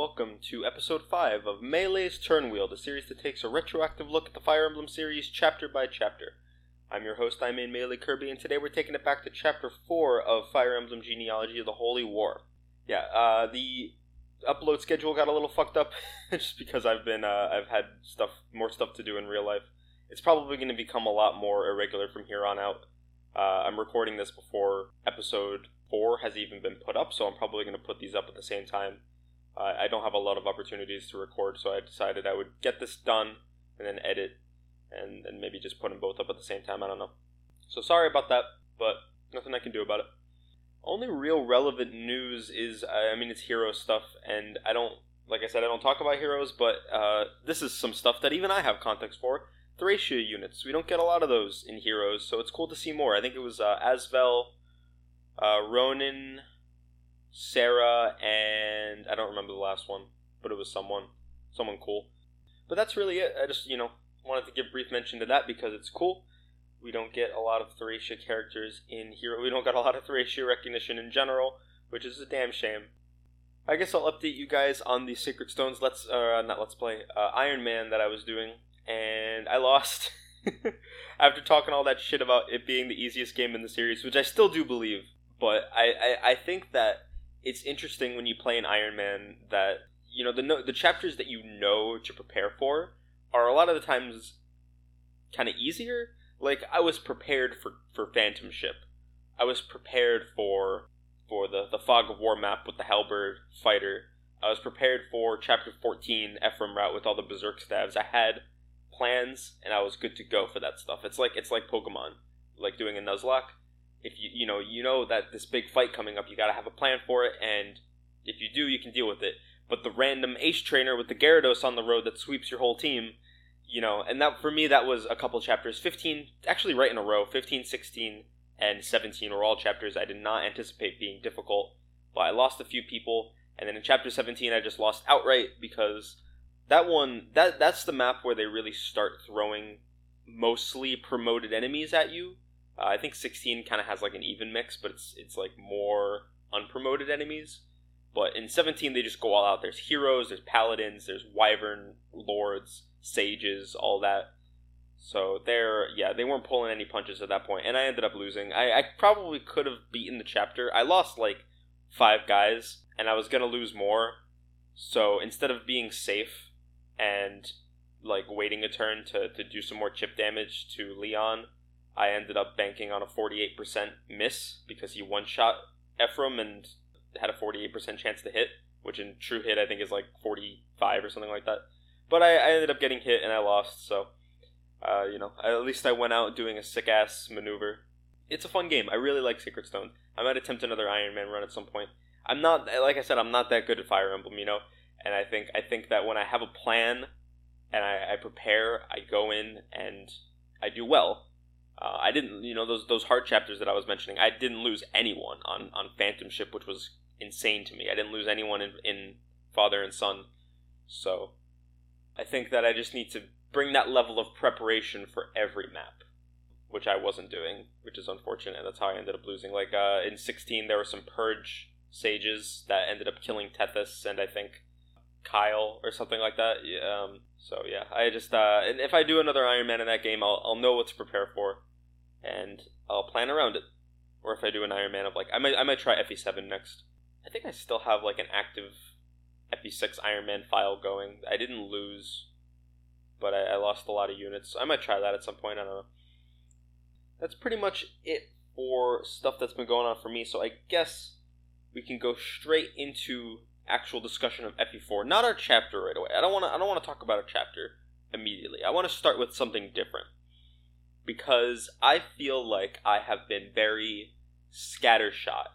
Welcome to episode 5 of Melee's Turnwheel, the series that takes a retroactive look at the Fire Emblem series chapter by chapter. I'm your host, I'm in Melee Kirby, and today we're taking it back to chapter 4 of Fire Emblem Genealogy of the Holy War. Yeah, uh, the upload schedule got a little fucked up just because I've been, uh, I've had stuff, more stuff to do in real life. It's probably going to become a lot more irregular from here on out. Uh, I'm recording this before episode 4 has even been put up, so I'm probably going to put these up at the same time. Uh, I don't have a lot of opportunities to record, so I decided I would get this done and then edit and, and maybe just put them both up at the same time. I don't know. So sorry about that, but nothing I can do about it. Only real relevant news is, I mean, it's hero stuff, and I don't, like I said, I don't talk about heroes, but uh, this is some stuff that even I have context for. Thracia units. We don't get a lot of those in heroes, so it's cool to see more. I think it was uh, Asbel, uh, Ronan, Sara, and I don't remember the last one, but it was someone, someone cool. But that's really it. I just, you know, wanted to give brief mention to that because it's cool. We don't get a lot of Thracia characters in Hero. We don't get a lot of Thracia recognition in general, which is a damn shame. I guess I'll update you guys on the Sacred Stones. Let's, uh, not Let's Play, uh, Iron Man that I was doing, and I lost. After talking all that shit about it being the easiest game in the series, which I still do believe, but I, I, I think that it's interesting when you play an Iron Man that you know the no, the chapters that you know to prepare for are a lot of the times kind of easier. Like I was prepared for for Phantom Ship, I was prepared for for the the Fog of War map with the Halberd fighter. I was prepared for Chapter fourteen Ephraim route with all the Berserk stabs. I had plans and I was good to go for that stuff. It's like it's like Pokemon, like doing a Nuzlocke if you you know you know that this big fight coming up, you got to have a plan for it, and if you do, you can deal with it. But the random ace trainer with the Gyarados on the road that sweeps your whole team, you know, and that for me that was a couple chapters, 15 actually right in a row, 15, 16 and 17 were all chapters I did not anticipate being difficult, but I lost a few people, and then in chapter 17 I just lost outright because that one that that's the map where they really start throwing mostly promoted enemies at you uh, I think 16 kind of has like an even mix, but it's it's like more unpromoted enemies. But in 17, they just go all out. There's heroes, there's paladins, there's wyvern lords, sages, all that. So they're yeah, they weren't pulling any punches at that point, and I ended up losing. I, I probably could have beaten the chapter. I lost like five guys, and I was gonna lose more. So instead of being safe and like waiting a turn to, to do some more chip damage to Lyon, I ended up banking on a 48% miss because he one shot Ephraim and had a 48% chance to hit, which in true hit I think is like 45 or something like that. But I, I ended up getting hit and I lost, so uh, you know, at least I went out doing a sick ass maneuver. It's a fun game. I really like Sacred Stone. I might attempt another Iron Man run at some point. I'm not like I said, I'm not that good at Fire Emblem, you know, and I think I think that when I have a plan and I, I prepare, I go in and I do well uh, I didn't, you know, those those hard chapters that I was mentioning. I didn't lose anyone on on Phantom Ship, which was insane to me. I didn't lose anyone in, in Father and Son, so I think that I just need to bring that level of preparation for every map, which I wasn't doing, which is unfortunate. And that's how I ended up losing. Like uh, in 16, there were some Purge sages that ended up killing Tethys, and I think Kyle or something like that. Um, so yeah, I just uh, and if I do another Iron Man in that game, I'll I'll know what to prepare for and I'll plan around it. Or if I do an Iron Man of like, I might I might try FE7 next. I think I still have like an active FE6 Iron Man file going. I didn't lose, but I, I lost a lot of units. I might try that at some point. I don't know. That's pretty much it for stuff that's been going on for me. So I guess we can go straight into actual discussion of FE4. Not our chapter right away. I don't want to. I don't want to talk about a chapter immediately. I want to start with something different because I feel like I have been very scattershot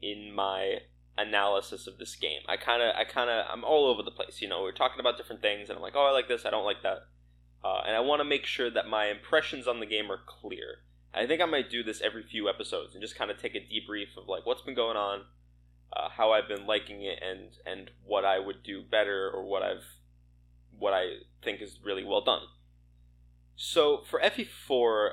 in my analysis of this game. I kind of, I kind of, I'm all over the place. You know, we're talking about different things, and I'm like, oh, I like this, I don't like that, uh, and I want to make sure that my impressions on the game are clear. I think I might do this every few episodes and just kind of take a debrief of like what's been going on, uh, how I've been liking it, and and what I would do better or what I've what I think is really well done. So for FE4,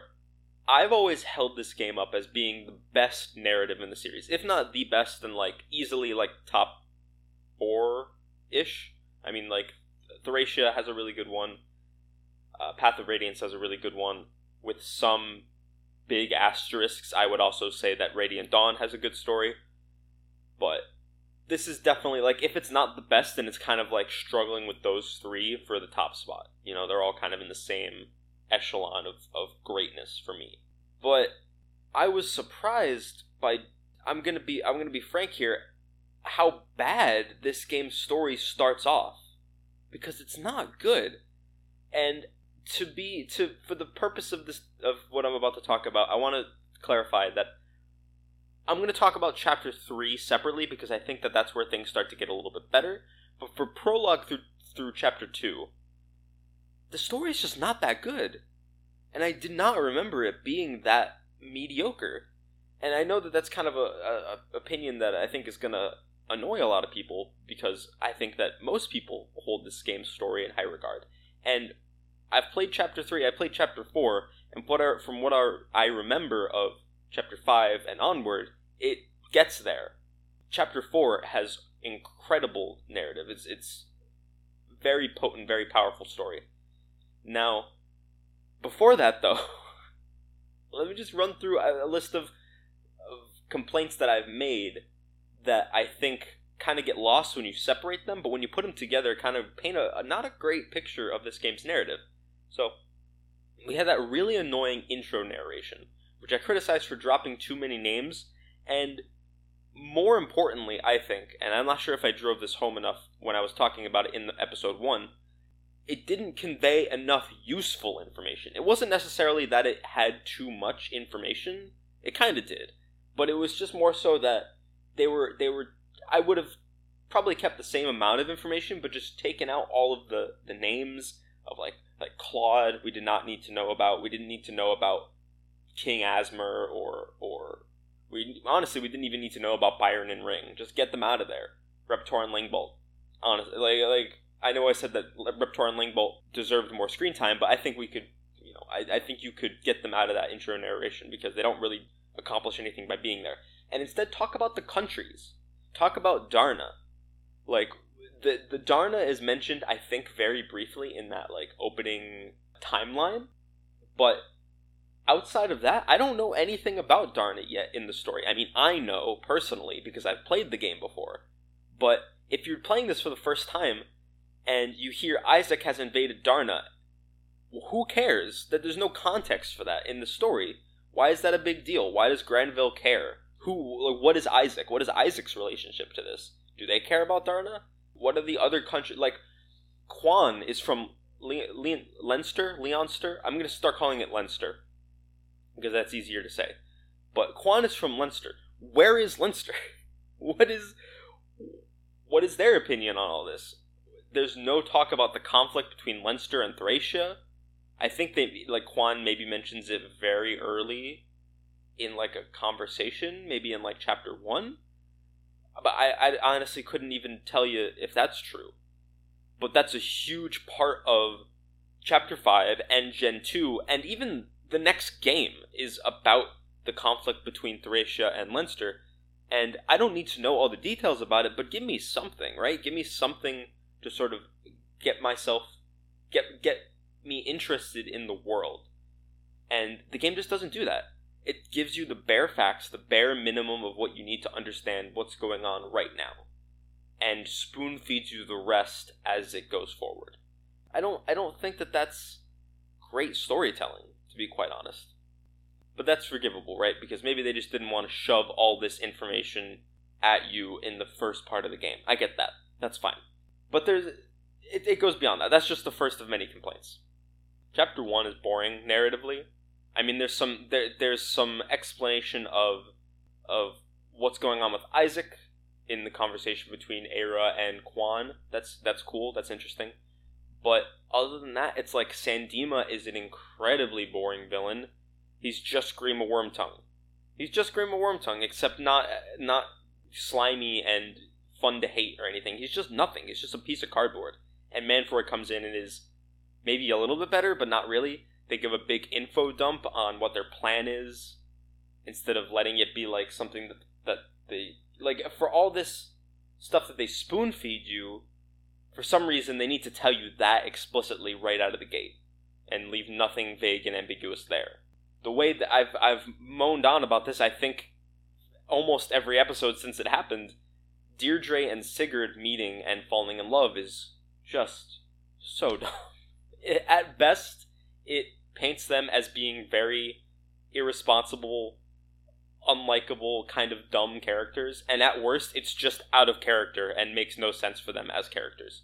I've always held this game up as being the best narrative in the series, if not the best, then like easily like top four ish. I mean, like Thracia has a really good one. Uh, Path of Radiance has a really good one with some big asterisks. I would also say that Radiant Dawn has a good story, but this is definitely like if it's not the best, then it's kind of like struggling with those three for the top spot. You know, they're all kind of in the same echelon of, of greatness for me. But I was surprised by I'm gonna be I'm gonna be frank here, how bad this game's story starts off. Because it's not good. And to be to for the purpose of this of what I'm about to talk about, I want to clarify that I'm going to talk about chapter 3 separately because I think that that's where things start to get a little bit better. But for prologue through through chapter 2, the story is just not that good. And I did not remember it being that mediocre. And I know that that's kind of a, a, a opinion that I think is going to annoy a lot of people because I think that most people hold this game's story in high regard. And I've played chapter 3, I played chapter 4, and what are, from what are, I remember of chapter 5 and onward, it gets there. Chapter 4 has incredible narrative. It's it's very potent, very powerful story. Now, before that though, let me just run through a, list of of complaints that I've made that I think kind of get lost when you separate them, but when you put them together, kind of paint a, a not a great picture of this game's narrative. So, we had that really annoying intro narration which I criticized for dropping too many names, and more importantly, I think, and I'm not sure if I drove this home enough when I was talking about it in episode 1, it didn't convey enough useful information. It wasn't necessarily that it had too much information. It kind of did, but it was just more so that they were they were I would have probably kept the same amount of information but just taken out all of the the names of like like Claude we did not need to know about. We didn't need to know about King Azmur or or we honestly we didn't even need to know about Byron and Ring. Just get them out of there. Reptor and Lingbolt. Honestly, like like I know I said that Reptor and Lingbolt deserved more screen time, but I think we could, you know, I, I think you could get them out of that intro narration because they don't really accomplish anything by being there. And instead, talk about the countries. Talk about Darna. Like the the Darna is mentioned, I think, very briefly in that like opening timeline, but outside of that, I don't know anything about Darna yet in the story. I mean, I know personally because I've played the game before. But if you're playing this for the first time and you hear Isaac has invaded Darna, Well, who cares that there's no context for that in the story? Why is that a big deal? Why does Granvale care? Who like, what is Isaac? What is Isaac's relationship to this? Do they care about Darna? What are the other countries like Quan is from Le- Le- Leinster, Leonster. I'm going to start calling it Leinster because that's easier to say. But Quan is from Leinster. Where is Leinster? what is what is their opinion on all this? There's no talk about the conflict between Leinster and Thracia. I think they like Quan maybe mentions it very early in like a conversation, maybe in like chapter one. But I, I honestly couldn't even tell you if that's true. But that's a huge part of chapter five and Gen two, and even the next game is about the conflict between Thracia and Leinster, and I don't need to know all the details about it, but give me something, right? Give me something to sort of get myself get get me interested in the world. And the game just doesn't do that. It gives you the bare facts, the bare minimum of what you need to understand what's going on right now. And spoon feeds you the rest as it goes forward. I don't I don't think that that's great storytelling to be quite honest. But that's forgivable, right? Because maybe they just didn't want to shove all this information at you in the first part of the game. I get that. That's fine. But there's it, it goes beyond that. That's just the first of many complaints. Chapter 1 is boring narratively. I mean there's some there, there's some explanation of of what's going on with Isaac in the conversation between Ayra and Quan. That's that's cool. That's interesting. But other than that, it's like Sandima is an incredibly boring villain. He's just Grima Wormtongue. He's just Grima Wormtongue, except not not slimy and fun to hate or anything. He's just nothing. He's just a piece of cardboard. And Mannfred comes in and is maybe a little bit better, but not really. They give a big info dump on what their plan is, instead of letting it be like something that that they like for all this stuff that they spoon feed you for some reason, they need to tell you that explicitly right out of the gate and leave nothing vague and ambiguous there. The way that I've I've moaned on about this, I think almost every episode since it happened, Deirdre and Sigurd meeting and falling in love is just so dumb. It, at best, it paints them as being very irresponsible, unlikable, kind of dumb characters, and at worst, it's just out of character and makes no sense for them as characters.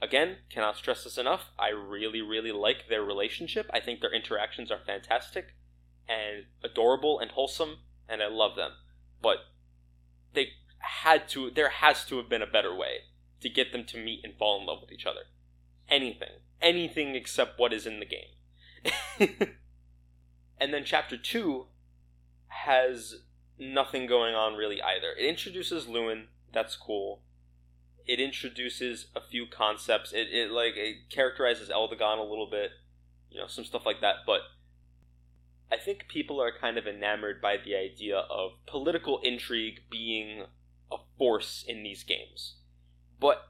Again, cannot stress this enough. I really, really like their relationship. I think their interactions are fantastic and adorable and wholesome, and I love them. But had to, there has to have been a better way to get them to meet and fall in love with each other. Anything. Anything except what is in the game. and then chapter 2 has nothing going on really either. It introduces Lewin, that's cool. It introduces a few concepts. It, it like it characterizes Eldigan a little bit, you know, some stuff like that. But I think people are kind of enamored by the idea of political intrigue being force in these games. But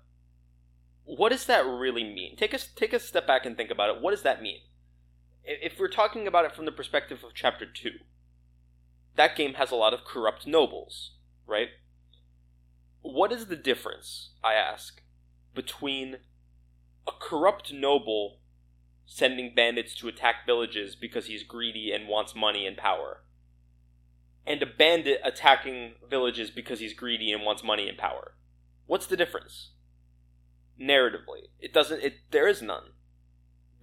what does that really mean? Take a take a step back and think about it. What does that mean? If we're talking about it from the perspective of chapter 2, that game has a lot of corrupt nobles, right? What is the difference, I ask, between a corrupt noble sending bandits to attack villages because he's greedy and wants money and power, and a bandit attacking villages because he's greedy and wants money and power? What's the difference? Narratively, it doesn't. It there is none.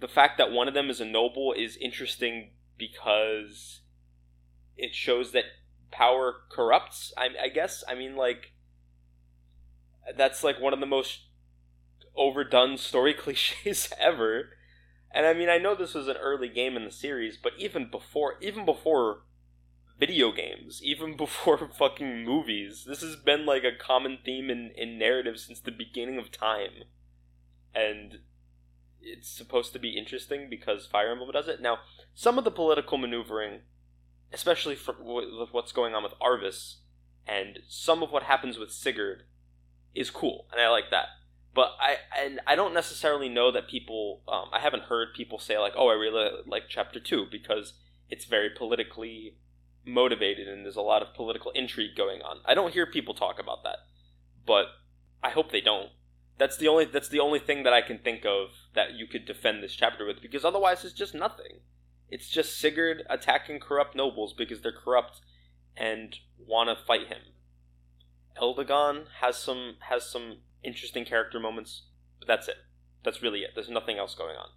The fact that one of them is a noble is interesting because it shows that power corrupts. I, I guess. I mean, like that's like one of the most overdone story cliches ever. And I mean, I know this was an early game in the series, but even before, even before video games, even before fucking movies, this has been like a common theme in in narrative since the beginning of time. And it's supposed to be interesting because Fire Emblem does it. Now, some of the political maneuvering especially for with what's going on with Arvis and some of what happens with Sigurd is cool, and I like that. But I and I don't necessarily know that people. Um, I haven't heard people say like, "Oh, I really like Chapter Two because it's very politically motivated and there's a lot of political intrigue going on." I don't hear people talk about that, but I hope they don't. That's the only that's the only thing that I can think of that you could defend this chapter with because otherwise it's just nothing. It's just Sigurd attacking corrupt nobles because they're corrupt and want to fight him. Eldigan has some has some interesting character moments, but that's it. That's really it. There's nothing else going on.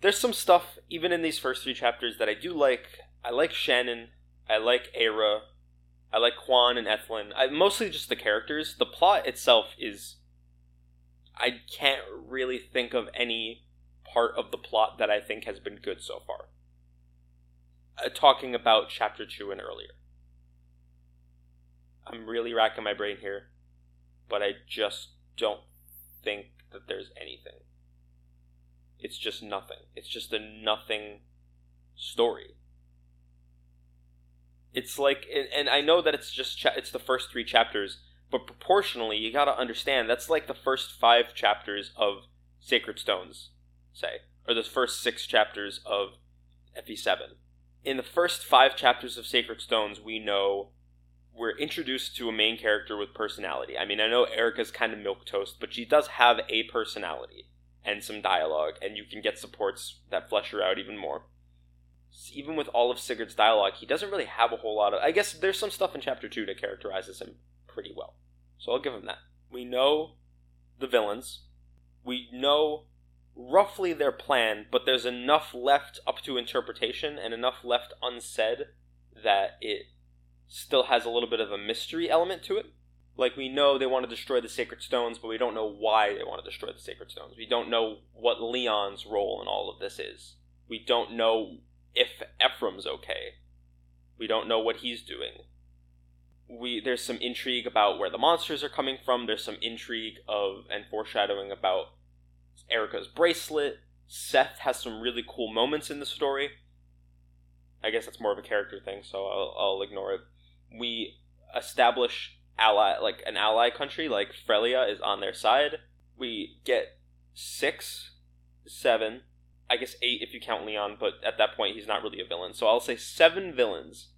There's some stuff even in these first three chapters that I do like. I like Shannan. I like Ayra. I like Quan and Ethlyn. I mostly just the characters. The plot itself is I can't really think of any part of the plot that I think has been good so far. Uh, talking about chapter 2 and earlier. I'm really racking my brain here, but I just don't think that there's anything. It's just nothing. It's just a nothing story. It's like, and I know that it's just cha- it's the first three chapters, but proportionally, you gotta understand that's like the first five chapters of Sacred Stones say, or the first six chapters of FE7. In the first five chapters of Sacred Stones, we know we're introduced to a main character with personality. I mean, I know Eirika's kind of milk toast, but she does have a personality and some dialogue, and you can get supports that flesh her out even more. Even with all of Sigurd's dialogue, he doesn't really have a whole lot of. I guess there's some stuff in chapter two that characterizes him pretty well, so I'll give him that. We know the villains. We know roughly their plan, but there's enough left up to interpretation and enough left unsaid that it still has a little bit of a mystery element to it. Like we know they want to destroy the sacred stones, but we don't know why they want to destroy the sacred stones. We don't know what Lyon's role in all of this is. We don't know if Ephraim's okay. We don't know what he's doing. We there's some intrigue about where the monsters are coming from. There's some intrigue of and foreshadowing about Eirika's bracelet. Seth has some really cool moments in the story. I guess that's more of a character thing, so I'll, I'll ignore it. We establish ally like an ally country like Frelia is on their side. We get six, seven, I guess eight if you count Lyon, but at that point he's not really a villain. So I'll say seven villains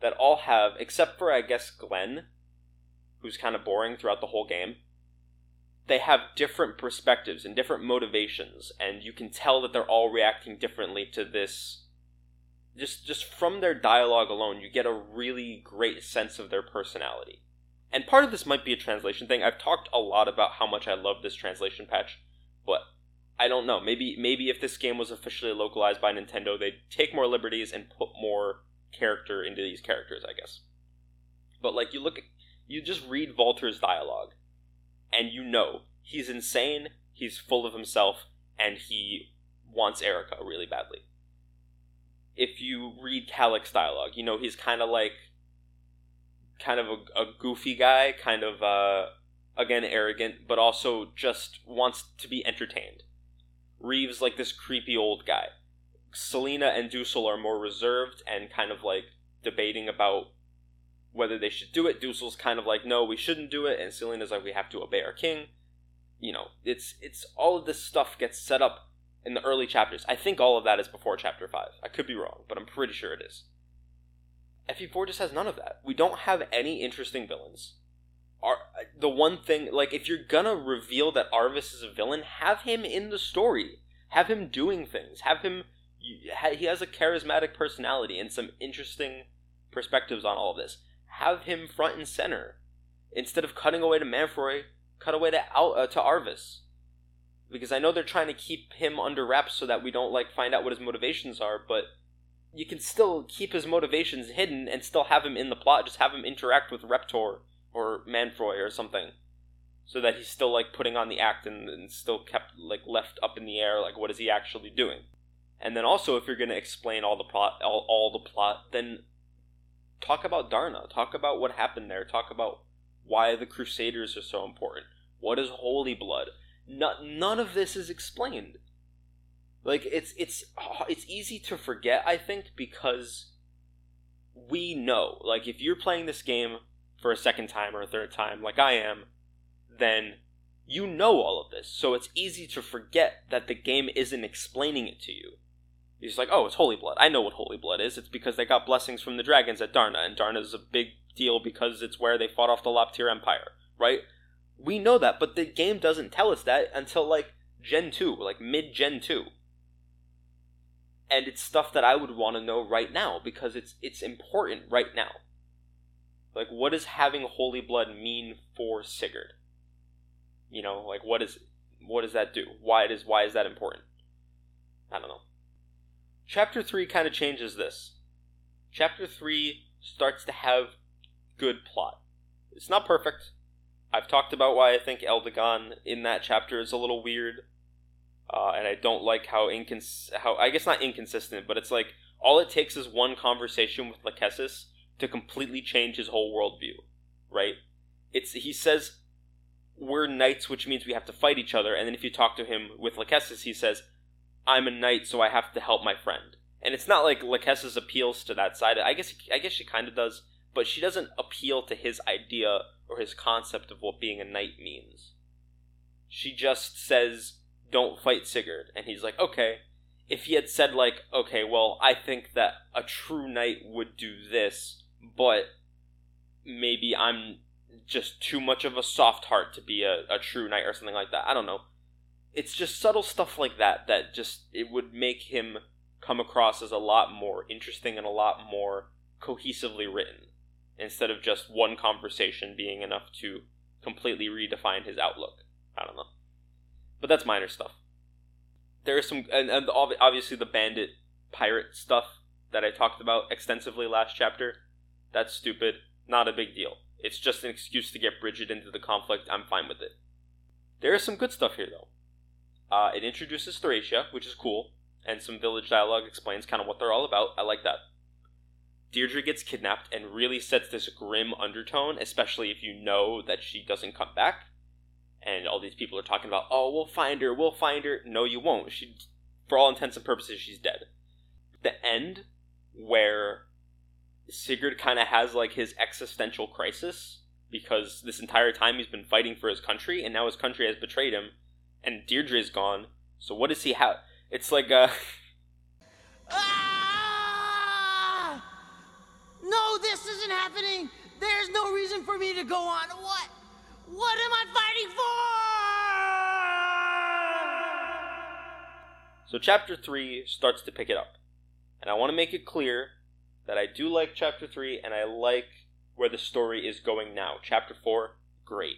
that all have, except for I guess Glen, who's kind of boring throughout the whole game. They have different perspectives and different motivations, and you can tell that they're all reacting differently to this. Just just from their dialogue alone, you get a really great sense of their personality. And part of this might be a translation thing. I've talked a lot about how much I love this translation patch, but I don't know. Maybe maybe if this game was officially localized by Nintendo, they'd take more liberties and put more character into these characters, I guess. But like you look at you just read Valter's dialogue and you know he's insane, he's full of himself, and he wants Eirika really badly. If you read Caellach's dialogue, you know he's kind of like kind of a, a goofy guy, kind of uh, again arrogant, but also just wants to be entertained. Riev's like this creepy old guy. Selena and Duessel are more reserved and kind of like debating about whether they should do it. Duessel's kind of like, no, we shouldn't do it, and Selena's like, we have to obey our king. You know, it's it's all of this stuff gets set up in the early chapters. I think all of that is before chapter five. I could be wrong, but I'm pretty sure it is. FE4 just has none of that. We don't have any interesting villains. Ar- the one thing, like, if you're gonna reveal that Arvis is a villain, have him in the story. Have him doing things. Have him. He has a charismatic personality and some interesting perspectives on all of this. Have him front and center. Instead of cutting away to Manfroy, cut away to, uh, to Arvis. Because I know they're trying to keep him under wraps so that we don't, like, find out what his motivations are, but you can still keep his motivations hidden and still have him in the plot. Just have him interact with Reptor or Manfroy or something, so that he's still like putting on the act and, and still kept like left up in the air. Like, what is he actually doing? And then also, if you're going to explain all the plot, all, all the plot, then talk about Darna. Talk about what happened there. Talk about why the Crusaders are so important. What is Holy Blood? No, none of this is explained. Like it's it's it's easy to forget, I think, because we know. Like if you're playing this game for a second time or a third time, like I am, then you know all of this. So it's easy to forget that the game isn't explaining it to you. You're like, oh, it's Holy Blood. I know what Holy Blood is. It's because they got blessings from the dragons at Darna, and Darna is a big deal because it's where they fought off the Loptyr Empire, right? We know that, but the game doesn't tell us that until like Gen 2, like mid Gen 2 and it's stuff that I would want to know right now because it's it's important right now. Like, what does having holy blood mean for Sigurd? You know, like what is what does that do? Why is why is that important? I don't know. Chapter three kind of changes this. Chapter three starts to have good plot. It's not perfect. I've talked about why I think Eldigan in that chapter is a little weird. Uh, and I don't like how incons how I guess not inconsistent, but it's like all it takes is one conversation with Lachesis to completely change his whole worldview, right? It's he says we're knights, which means we have to fight each other, and then if you talk to him with Lachesis, he says, "I'm a knight, so I have to help my friend." And it's not like Lachesis appeals to that side. I guess I guess she kind of does, but she doesn't appeal to his idea or his concept of what being a knight means. She just says don't fight Sigurd. And he's like, okay. If he had said, like, okay, well, I think that a true knight would do this, but maybe I'm just too much of a soft heart to be a, a true knight or something like that. I don't know. It's just subtle stuff like that that just, it would make him come across as a lot more interesting and a lot more cohesively written instead of just one conversation being enough to completely redefine his outlook. I don't know. But that's minor stuff. There is some, and, and obviously the bandit pirate stuff that I talked about extensively last chapter. That's stupid. Not a big deal. It's just an excuse to get Bridget into the conflict. I'm fine with it. There is some good stuff here, though. Uh, it introduces Thracia, which is cool, and some village dialogue explains kind of what they're all about. I like that. Deirdre gets kidnapped and really sets this grim undertone, especially if you know that she doesn't come back and all these people are talking about, oh, we'll find her, we'll find her. No, you won't. She, for all intents and purposes, she's dead. The end, where Sigurd kind of has like his existential crisis, because this entire time he's been fighting for his country, and now his country has betrayed him, and Deirdre is gone. So what does he have? It's like uh Ah! No, this isn't happening. There's no reason for me to go on. What? What am I fighting for? So chapter 3 starts to pick it up. And I want to make it clear that I do like chapter 3 and I like where the story is going now. Chapter 4, great.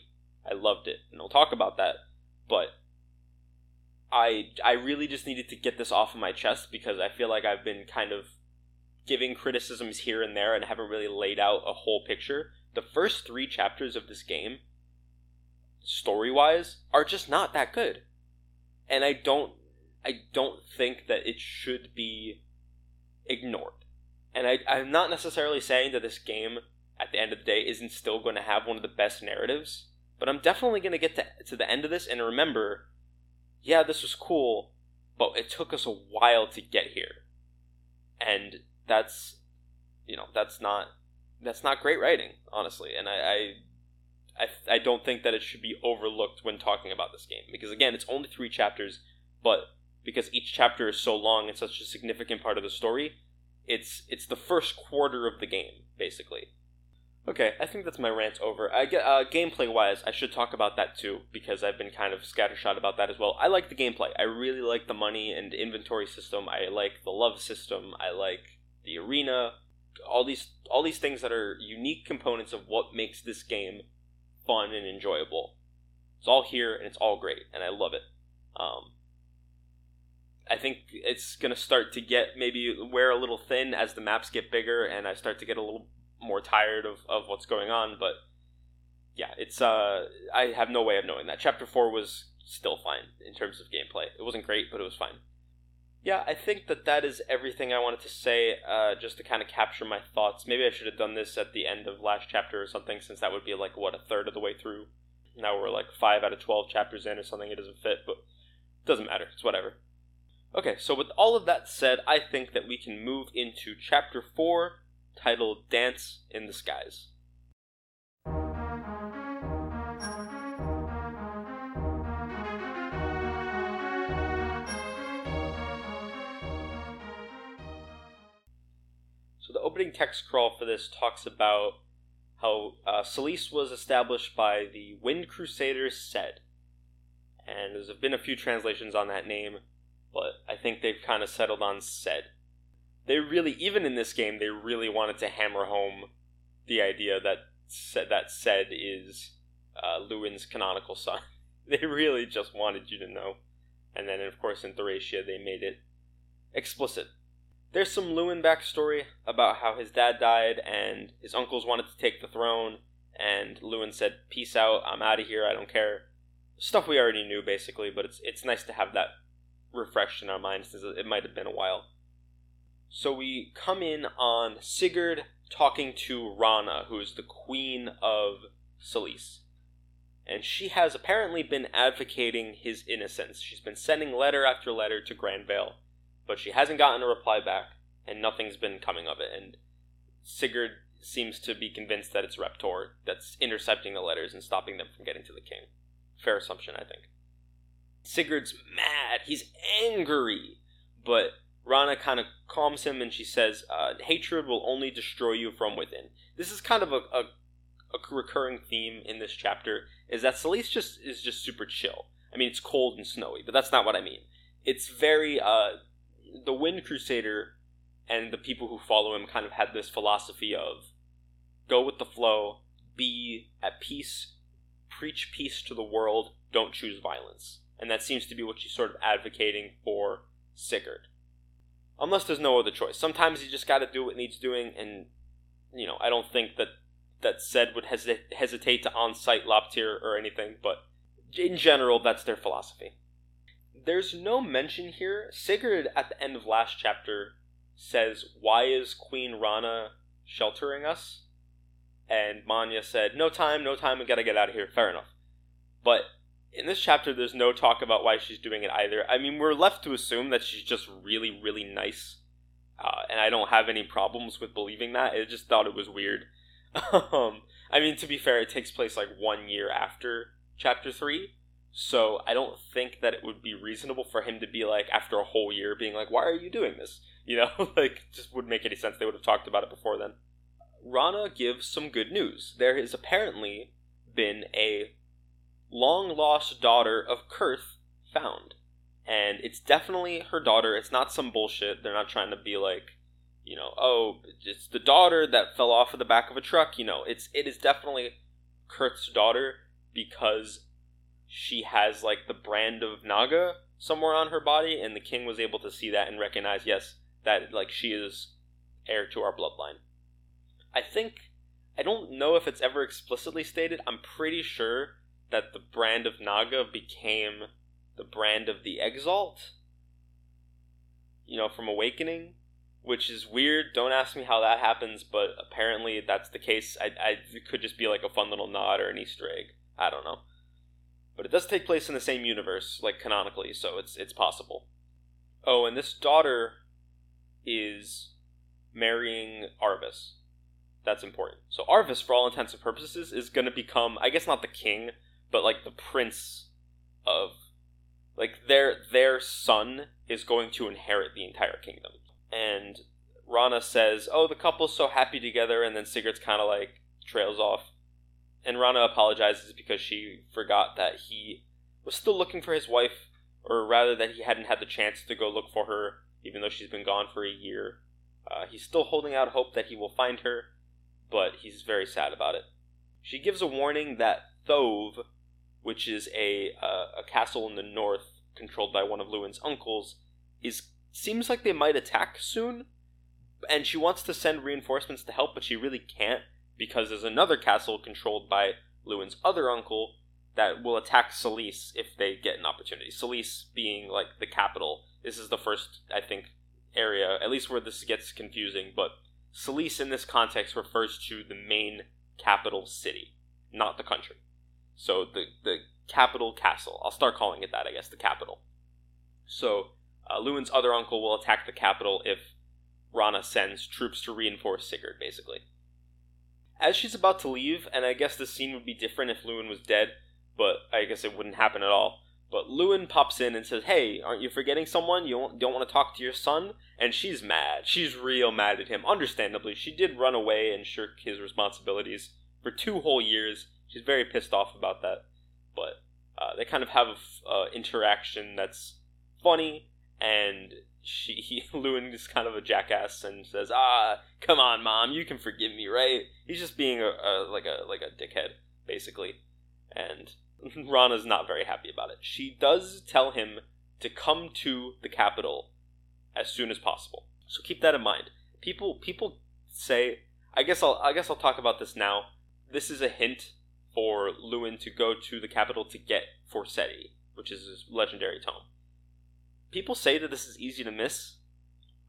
I loved it. And I'll talk about that. But I I really just needed to get this off of my chest because I feel like I've been kind of giving criticisms here and there and haven't really laid out a whole picture. The first 3 chapters of this game story-wise are just not that good. And I don't I don't think that it should be ignored. And I, I'm not necessarily saying that this game, at the end of the day, isn't still going to have one of the best narratives, but I'm definitely going to get to, to the end of this and remember, yeah, this was cool, but it took us a while to get here. And that's, you know, that's not, that's not great writing, honestly. And I, I I, I don't think that it should be overlooked when talking about this game because again it's only three chapters but because each chapter is so long and such a significant part of the story it's it's the first quarter of the game basically. Okay, I think that's my rant over. I get uh, gameplay wise, I should talk about that too because I've been kind of scattershot about that as well. I like the gameplay. I really like the money and inventory system. I like the love system. I like the arena. All these all these things that are unique components of what makes this game fun and enjoyable. It's all here and it's all great and I love it. Um, I think it's going to start to get maybe wear a little thin as the maps get bigger and I start to get a little more tired of, of what's going on. But yeah, it's uh, I have no way of knowing that. Chapter 4 was still fine in terms of gameplay. It wasn't great, but it was fine. Yeah, I think that that is everything I wanted to say, uh, just to kind of capture my thoughts. Maybe I should have done this at the end of last chapter or something, since that would be like, what, a third of the way through? Now we're like 5 out of 12 chapters in or something, it doesn't fit, but doesn't matter, it's whatever. Okay, so with all of that said, I think that we can move into chapter 4, titled Dance in the Skies. So the opening text crawl for this talks about how uh, Silesse was established by the Wind Crusaders Sed. And there's been a few translations on that name but I think they've kind of settled on Sed. They really, even in this game, they really wanted to hammer home the idea that that Sed is uh, Lewin's canonical son. they really just wanted you to know, and then of course in Thracia they made it explicit. There's some Luwin backstory about how his dad died and his uncles wanted to take the throne, and Lewin said, "Peace out, I'm out of here, I don't care." Stuff we already knew basically, but it's it's nice to have that refreshed in our minds since it might have been a while. So we come in on Sigurd talking to Rahna, who is the queen of Silesse. And she has apparently been advocating his innocence. She's been sending letter after letter to Granvale, but she hasn't gotten a reply back, and nothing's been coming of it. And Sigurd seems to be convinced that it's Reptor that's intercepting the letters and stopping them from getting to the king. Fair assumption, I think. Sigurd's mad. He's angry. But Rahna kind of calms him and she says, uh, Hatred will only destroy you from within. This is kind of a, a, a recurring theme in this chapter, is that Silesse just is just super chill. I mean, it's cold and snowy, but that's not what I mean. It's very, uh, the Wind Crusader and the people who follow him kind of had this philosophy of go with the flow, be at peace, preach peace to the world, don't choose violence and that seems to be what she's sort of advocating for Sigurd. Unless there's no other choice. Sometimes you just got to do what needs doing, and you know I don't think that that Sed would hesitate, to on-site Loptyr or anything, but in general, that's their philosophy. There's no mention here. Sigurd at the end of last chapter says, "Why is Queen Rahna sheltering us?" And Mahnya said, "No time, no time. We gotta get out of here." Fair enough. But in this chapter, there's no talk about why she's doing it either. I mean, we're left to assume that she's just really, really nice, uh, and I don't have any problems with believing that. I just thought it was weird. um, I mean, to be fair, it takes place like one year after chapter three, so I don't think that it would be reasonable for him to be like after a whole year being like, "Why are you doing this?" You know, like just wouldn't make any sense. They would have talked about it before then. Rahna gives some good news. There has apparently been a long lost daughter of Kurth found. And it's definitely her daughter. It's not some bullshit. They're not trying to be like, you know, oh, it's the daughter that fell off of the back of a truck. You know, it's it is definitely Kurth's daughter because she has like the brand of Naga somewhere on her body, and the king was able to see that and recognize, yes, that like she is heir to our bloodline. I think I don't know if it's ever explicitly stated. I'm pretty sure that the brand of Naga became the brand of the Exalt. You know, from Awakening, which is weird. Don't ask me how that happens, but apparently that's the case. I, I it could just be like a fun little nod or an Easter egg. I don't know, but it does take place in the same universe, like canonically, so it's it's possible. Oh, and this daughter is marrying Arvis. That's important. So Arvis, for all intents and purposes, is going to become, I guess, not the king, but like the prince of, like their their son is going to inherit the entire kingdom. And Rahna says, "Oh, the couple's so happy together," and then Sigurd's kind of like trails off. And Rahna apologizes because she forgot that he was still looking for his wife, or rather that he hadn't had the chance to go look for her, even though she's been gone for a year. Uh, he's still holding out hope that he will find her, but he's very sad about it. She gives a warning that Thove, which is a uh, a castle in the north controlled by one of Lewin's uncles, is seems like they might attack soon, and she wants to send reinforcements to help, but she really can't because there's another castle controlled by Lewin's other uncle that will attack Silesse if they get an opportunity. Silesse being like the capital. This is the first, I think, area, at least where this gets confusing, but Selice in this context refers to the main capital city, not the country. So the the capital castle. I'll start calling it that, I guess, the capital. So uh, Lewin's other uncle will attack the capital if Rahna sends troops to reinforce Sigurd, basically. As she's about to leave, and I guess this scene would be different if Lewin was dead, but I guess it wouldn't happen at all. But Lewin pops in and says, Hey, aren't you forgetting someone? You don't, don't want to talk to your son? And she's mad. She's real mad at him. Understandably, she did run away and shirk his responsibilities for two whole years. She's very pissed off about that. But uh, they kind of have uh, interaction that's funny, and she he, Lewin is kind of a jackass and says, "Ah, come on, mom, you can forgive me, right?" He's just being a, a like a like a dickhead, basically, and Rahna's not very happy about it. She does tell him to come to the capital as soon as possible. So keep that in mind. People people say I guess I'll I guess I'll talk about this now. This is a hint for Lewin to go to the capital to get Forseti, which is his legendary tome. People say that this is easy to miss.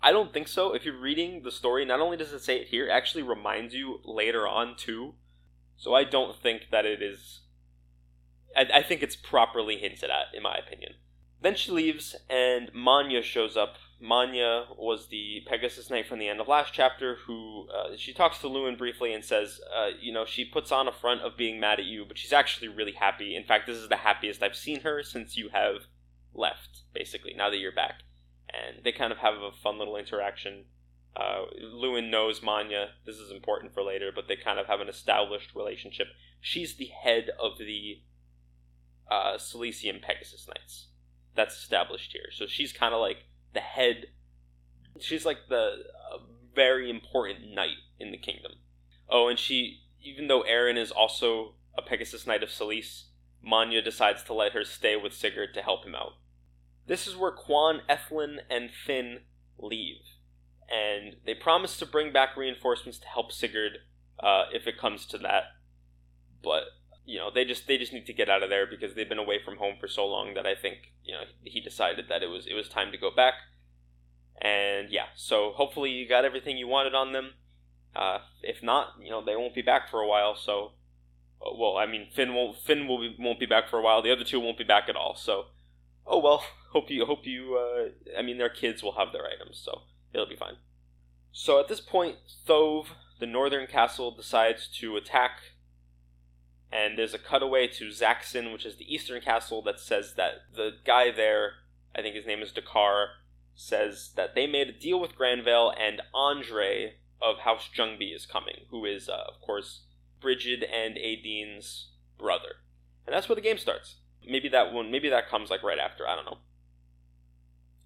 I don't think so. If you're reading the story, not only does it say it here, it actually reminds you later on too. So I don't think that it is I, I think it's properly hinted at, in my opinion. Then she leaves, and Mahnya shows up. Mahnya was the Pegasus Knight from the end of last chapter, who uh, she talks to Lewin briefly and says, uh, you know, she puts on a front of being mad at you, but she's actually really happy. In fact, this is the happiest I've seen her since you have left, basically, now that you're back. And they kind of have a fun little interaction. Uh, Lewin knows Mahnya. This is important for later, but they kind of have an established relationship. She's the head of the uh, Pegasus Knights. That's established here. So she's kind of like the head. She's like the uh, very important knight in the kingdom. Oh, and she, even though Aaron is also a Pegasus Knight of Silesse, Mahnya decides to let her stay with Sigurd to help him out. This is where Quan, Ethlyn, and Finn leave, and they promise to bring back reinforcements to help Sigurd uh, if it comes to that. But you know they just they just need to get out of there because they've been away from home for so long that I think you know he decided that it was it was time to go back. And yeah, so hopefully you got everything you wanted on them. Uh, if not, you know they won't be back for a while. So, uh, well, I mean Finn won't Finn will be, won't be back for a while. The other two won't be back at all. So, oh well. Hope you hope you. Uh, I mean their kids will have their items, so it'll be fine. So at this point, Thove, the northern castle, decides to attack and there's a cutaway to Zaxon, which is the eastern castle, that says that the guy there, I think his name is Dakar, says that they made a deal with Granvale and Andre of House Jungby is coming, who is, uh, of course, Brigid and Adine's brother. And that's where the game starts. Maybe that one, maybe that comes like right after, I don't know.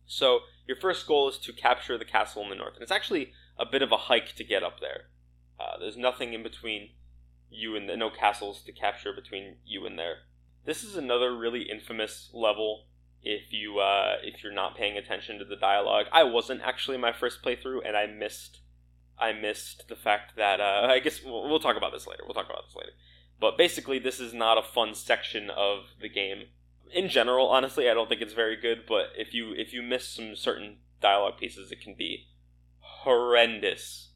So, your first goal is to capture the castle in the north, and it's actually a bit of a hike to get up there. Uh, there's nothing in between you and the, no castles to capture between you and there. This is another really infamous level if you uh, if you're not paying attention to the dialogue. I wasn't actually my first playthrough, and I missed I missed the fact that uh, I guess we'll, we'll talk about this later. We'll talk about this later. But basically, this is not a fun section of the game. In general, honestly, I don't think it's very good. But if you if you miss some certain dialogue pieces, it can be horrendous.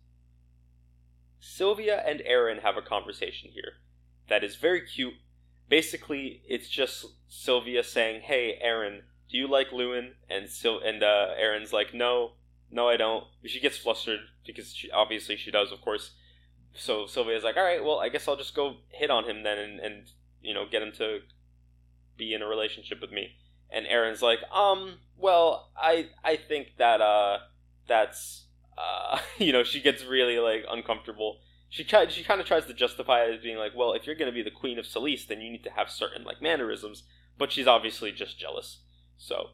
Sylvia and Aaron have a conversation here that is very cute. Basically, it's just Sylvia saying, "Hey, Aaron, do you like Lewin?" And Sil- and uh, Aaron's like, "No, no, I don't." She gets flustered because she, obviously she does, of course. So Sylvia's like, "All right, well, I guess I'll just go hit on him then, and, and you know, get him to be in a relationship with me." And Aaron's like, "Um, well, I I think that uh that's uh, you know, she gets really like uncomfortable. She she kind of tries to justify it as being like, well, if you're going to be the queen of Silesse, then you need to have certain like mannerisms. But she's obviously just jealous. So,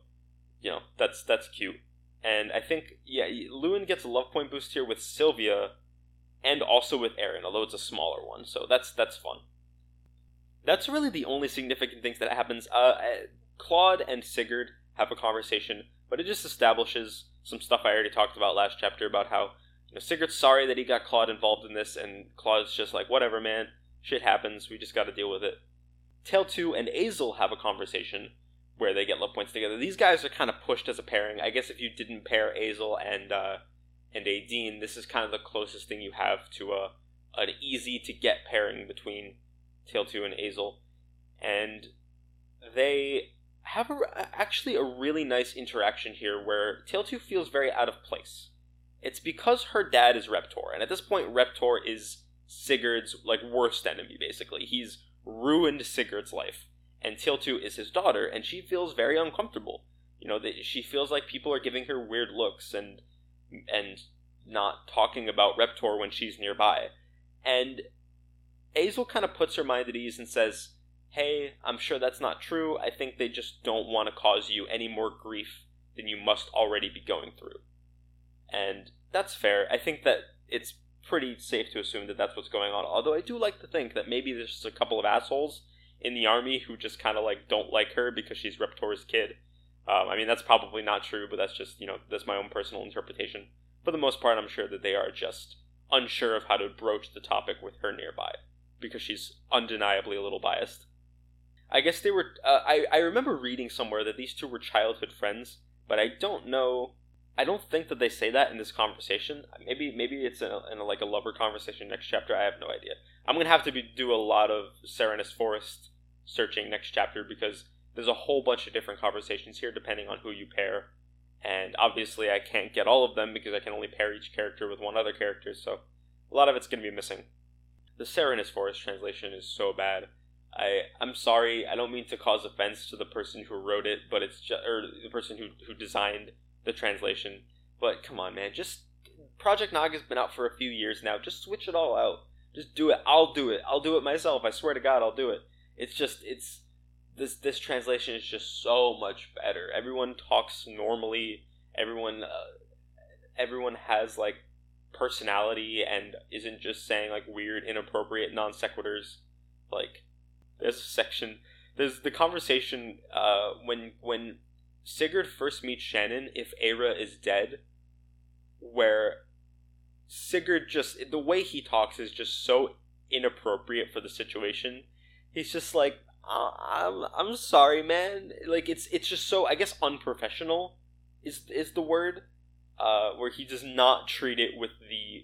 you know, that's that's cute. And I think yeah, Lewin gets a love point boost here with Sylvia, and also with Aaron, although it's a smaller one. So that's that's fun. That's really the only significant things that happens. Uh, uh Claude and Sigurd have a conversation, but it just establishes some stuff I already talked about last chapter about how you know Sigurd's sorry that he got Claude involved in this, and Claude's just like, whatever, man, shit happens, we just got to deal with it. Tailtiu and Azel have a conversation where they get love points together. These guys are kind of pushed as a pairing. I guess if you didn't pair Azel and uh, and Adine, this is kind of the closest thing you have to a an easy to get pairing between Tailtiu and Azel. And they have a, actually a really nice interaction here where Tailtiu feels very out of place. It's because her dad is Reptor, and at this point, Reptor is Sigurd's like worst enemy. Basically, he's ruined Sigurd's life, and Tailtiu is his daughter, and she feels very uncomfortable. You know, she feels like people are giving her weird looks and and not talking about Reptor when she's nearby. And Azel kind of puts her mind at ease and says, hey, I'm sure that's not true. I think they just don't want to cause you any more grief than you must already be going through. And that's fair. I think that it's pretty safe to assume that that's what's going on. Although I do like to think that maybe there's just a couple of assholes in the army who just kind of like don't like her because she's Reptor's kid. Um, I mean, that's probably not true, but that's just, you know, that's my own personal interpretation. For the most part, I'm sure that they are just unsure of how to broach the topic with her nearby because she's undeniably a little biased. I guess they were. Uh, I I remember reading somewhere that these two were childhood friends, but I don't know. I don't think that they say that in this conversation. Maybe maybe it's in, a, in a, like a lover conversation next chapter. I have no idea. I'm gonna have to be, do a lot of Serenes Forest searching next chapter because there's a whole bunch of different conversations here depending on who you pair, and obviously I can't get all of them because I can only pair each character with one other character. So a lot of it's gonna be missing. The Serenes Forest translation is so bad. I I'm sorry. I don't mean to cause offense to the person who wrote it, but it's just or the person who who designed the translation. But come on, man, just Project Naga's been out for a few years now. Just switch it all out. Just do it. I'll do it. I'll do it myself. I swear to God, I'll do it. It's just it's this this translation is just so much better. Everyone talks normally. Everyone uh, everyone has like personality and isn't just saying like weird, inappropriate non sequiturs. Like there's a section. There's the conversation uh, when when Sigurd first meets Shannan if Ayra is dead, where Sigurd just the way he talks is just so inappropriate for the situation. He's just like, uh, I'm I'm sorry, man. Like it's it's just so I guess unprofessional is is the word. Uh, where he does not treat it with the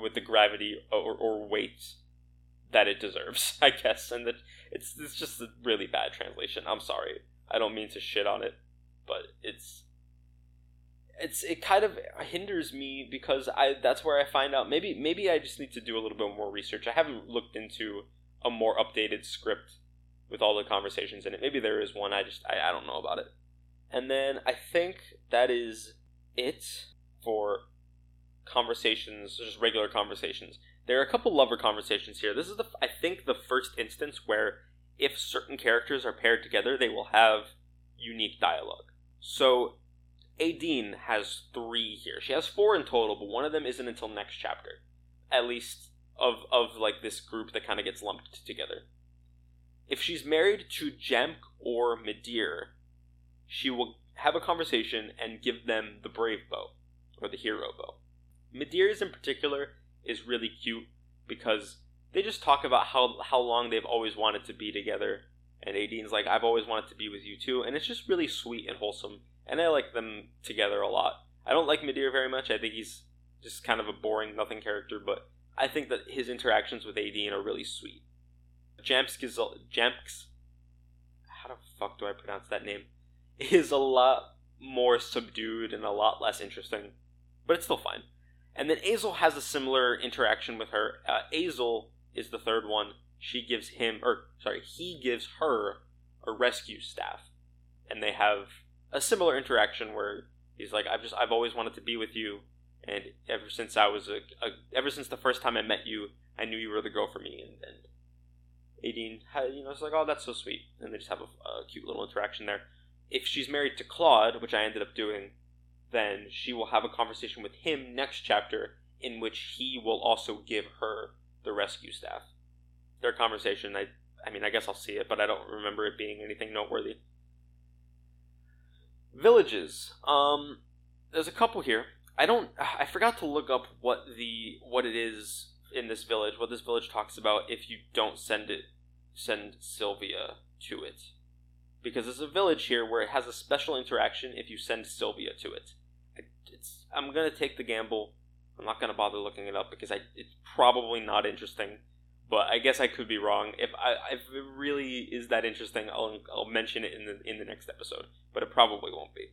with the gravity or, or weight that it deserves, I guess. And that it's it's just a really bad translation. I'm sorry. I don't mean to shit on it, but it's it's it kind of hinders me because I that's where I find out maybe maybe I just need to do a little bit more research. I haven't looked into a more updated script with all the conversations in it. Maybe there is one. I just I, I don't know about it. And then I think that is it for conversations, just regular conversations. There are a couple lover conversations here. This is the I think the first instance where if certain characters are paired together, they will have unique dialogue. So Adine has three here. She has four in total, but one of them isn't until next chapter. At least of of like this group that kind of gets lumped together. If she's married to Jamk or Midir, she will have a conversation and give them the brave bow or the hero bow. Midir is in particular is really cute because they just talk about how how long they've always wanted to be together and Aideen's like I've always wanted to be with you too and it's just really sweet and wholesome and I like them together a lot. I don't like Midir very much. I think he's just kind of a boring nothing character, but I think that his interactions with Aideen are really sweet. Jamps Jamps how the fuck do I pronounce that name? Is a lot more subdued and a lot less interesting, but it's still fine. And then Azel has a similar interaction with her. Uh, Azel is the third one. She gives him, or sorry, he gives her a rescue staff, and they have a similar interaction where he's like, "I've just, I've always wanted to be with you, and ever since I was a, a ever since the first time I met you, I knew you were the girl for me." And, and Aideen, you know, it's like, "Oh, that's so sweet," and they just have a, a cute little interaction there. If she's married to Claude, which I ended up doing, then she will have a conversation with him next chapter, in which he will also give her the rescue staff. Their conversation, I, I mean, I guess I'll see it, but I don't remember it being anything noteworthy. Villages. Um, there's a couple here. I don't. I forgot to look up what the what it is in this village. What this village talks about if you don't send it, send Sylvia to it, because there's a village here where it has a special interaction if you send Sylvia to it. It's. I'm gonna take the gamble. I'm not gonna bother looking it up because I. It's probably not interesting but I guess I could be wrong. If I if it really is that interesting, I'll I'll mention it in the in the next episode, but it probably won't be.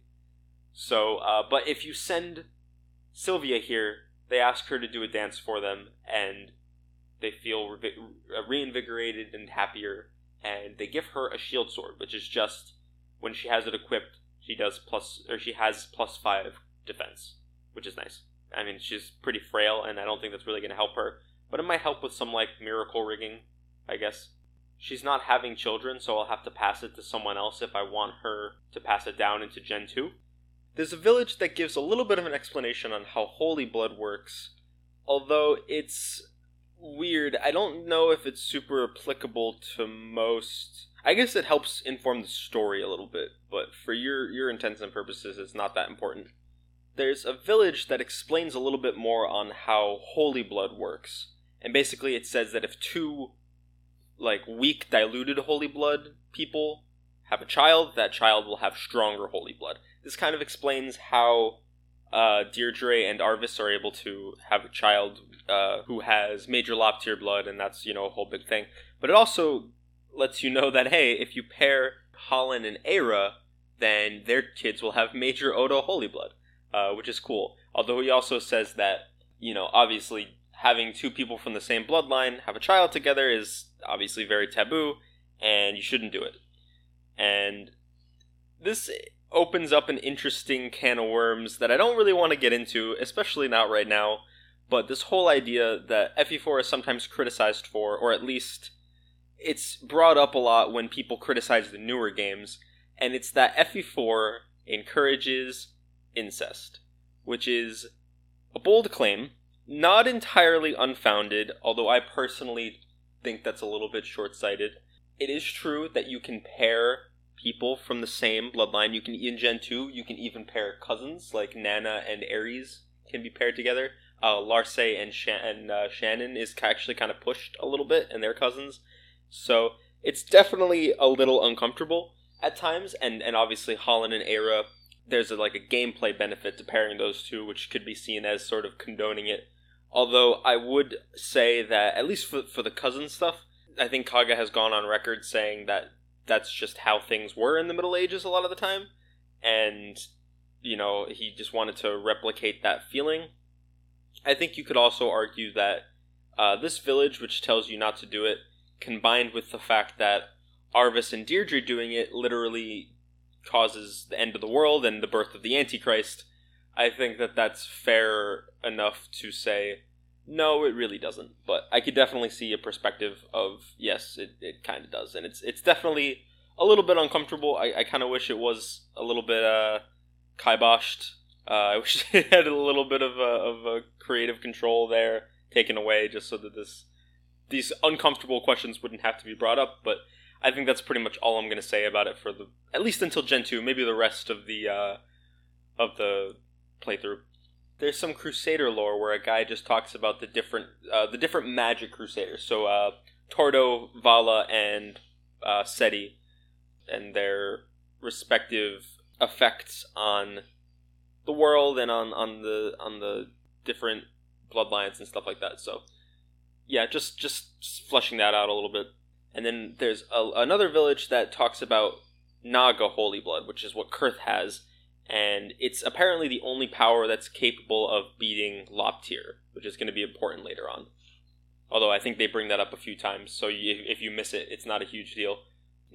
So, uh, but if you send Sylvia here, they ask her to do a dance for them, and they feel re- reinvigorated and happier, and they give her a shield sword, which is just when she has it equipped, she does plus or she has plus five defense, which is nice. I mean, she's pretty frail, and I don't think that's really going to help her but it might help with some like miracle rigging, I guess. She's not having children, so I'll have to pass it to someone else if I want her to pass it down into Gen 2. There's a village that gives a little bit of an explanation on how holy blood works, although it's weird. I don't know if it's super applicable to most. I guess it helps inform the story a little bit, but for your your intents and purposes, it's not that important. There's a village that explains a little bit more on how holy blood works and basically it says that if two like weak diluted holy blood people have a child, that child will have stronger holy blood. This kind of explains how uh, Deirdre and Arvis are able to have a child uh, who has major Loptyr blood, and that's you know a whole big thing. But it also lets you know that hey, if you pair Holyn and Ayra, then their kids will have major Odo holy blood, uh, which is cool. Although he also says that you know obviously having two people from the same bloodline have a child together is obviously very taboo, and you shouldn't do it. And this opens up an interesting can of worms that I don't really want to get into, especially not right now. But this whole idea that FE4 is sometimes criticized for, or at least it's brought up a lot when people criticize the newer games, and it's that FE4 encourages incest, which is a bold claim, not entirely unfounded, although I personally think that's a little bit short sighted. It is true that you can pair people from the same bloodline. You can, in Gen 2, you can even pair cousins, like Nanna and Ares can be paired together. Uh, Larce and, and uh, Shannan is actually kind of pushed a little bit, and they're cousins. So it's definitely a little uncomfortable at times, and, and obviously Holyn and Ayra, there's a, like a gameplay benefit to pairing those two, which could be seen as sort of condoning it Although I would say that at least for for the cousin stuff, I think Kaga has gone on record saying that that's just how things were in the Middle Ages a lot of the time, and you know he just wanted to replicate that feeling. I think you could also argue that uh, this village, which tells you not to do it, combined with the fact that Arvis and Deirdre doing it literally causes the end of the world and the birth of the Antichrist, I think that that's fair enough to say, no, it really doesn't. But I could definitely see a perspective of, yes, it, it kind of does. And it's it's definitely a little bit uncomfortable. I, I kind of wish it was a little bit uh, kiboshed. Uh, I wish it had a little bit of a, of a creative control there taken away just so that this these uncomfortable questions wouldn't have to be brought up. But I think that's pretty much all I'm going to say about it for the at least until Gen two, maybe the rest of the uh, of the playthrough. There's some Crusader lore where a guy just talks about the different uh, the different magic Crusaders. So uh, Tordo, Vala, and uh, Seti, and their respective effects on the world and on, on the on the different bloodlines and stuff like that. So yeah, just just fleshing that out a little bit. And then there's a, another village that talks about Naga Holy Blood, which is what Kurth has, and it's apparently the only power that's capable of beating Loptyr, which is going to be important later on. Although I think they bring that up a few times, so if you miss it, it's not a huge deal.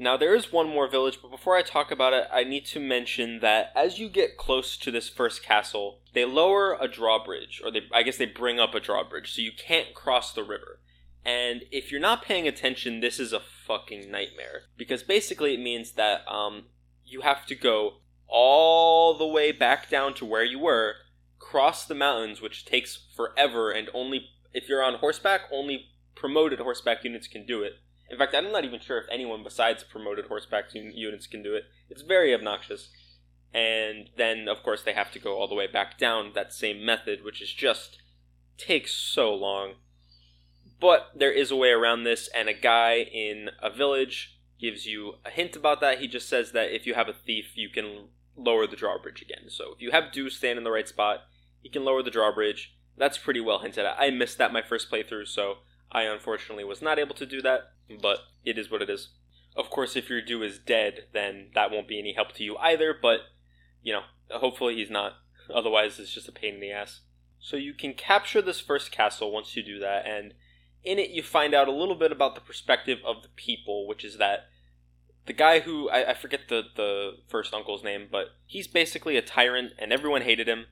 Now, there is one more village, but before I talk about it, I need to mention that as you get close to this first castle, they lower a drawbridge, or they, I guess they bring up a drawbridge, so you can't cross the river. And if you're not paying attention, this is a fucking nightmare. Because basically it means that um, you have to go all the way back down to where you were, cross the mountains, which takes forever, and only, if you're on horseback, only promoted horseback units can do it in fact, I'm not even sure if anyone besides promoted horseback units can do it. It's very obnoxious. And then, of course, they have to go all the way back down that same method, which is just takes so long. But there is a way around this, and a guy in a village gives you a hint about that. He just says that if you have a thief, you can lower the drawbridge again. So if you have Dew stand in the right spot, he can lower the drawbridge. That's pretty well hinted at. I missed that my first playthrough, so I unfortunately was not able to do that, but it is what it is. Of course, if your Dew is dead, then that won't be any help to you either, but, you know, hopefully he's not. Otherwise, it's just a pain in the ass. So you can capture this first castle once you do that, and in it you find out a little bit about the perspective of the people, which is that the guy who I, I forget the, the first uncle's name, but he's basically a tyrant and everyone hated him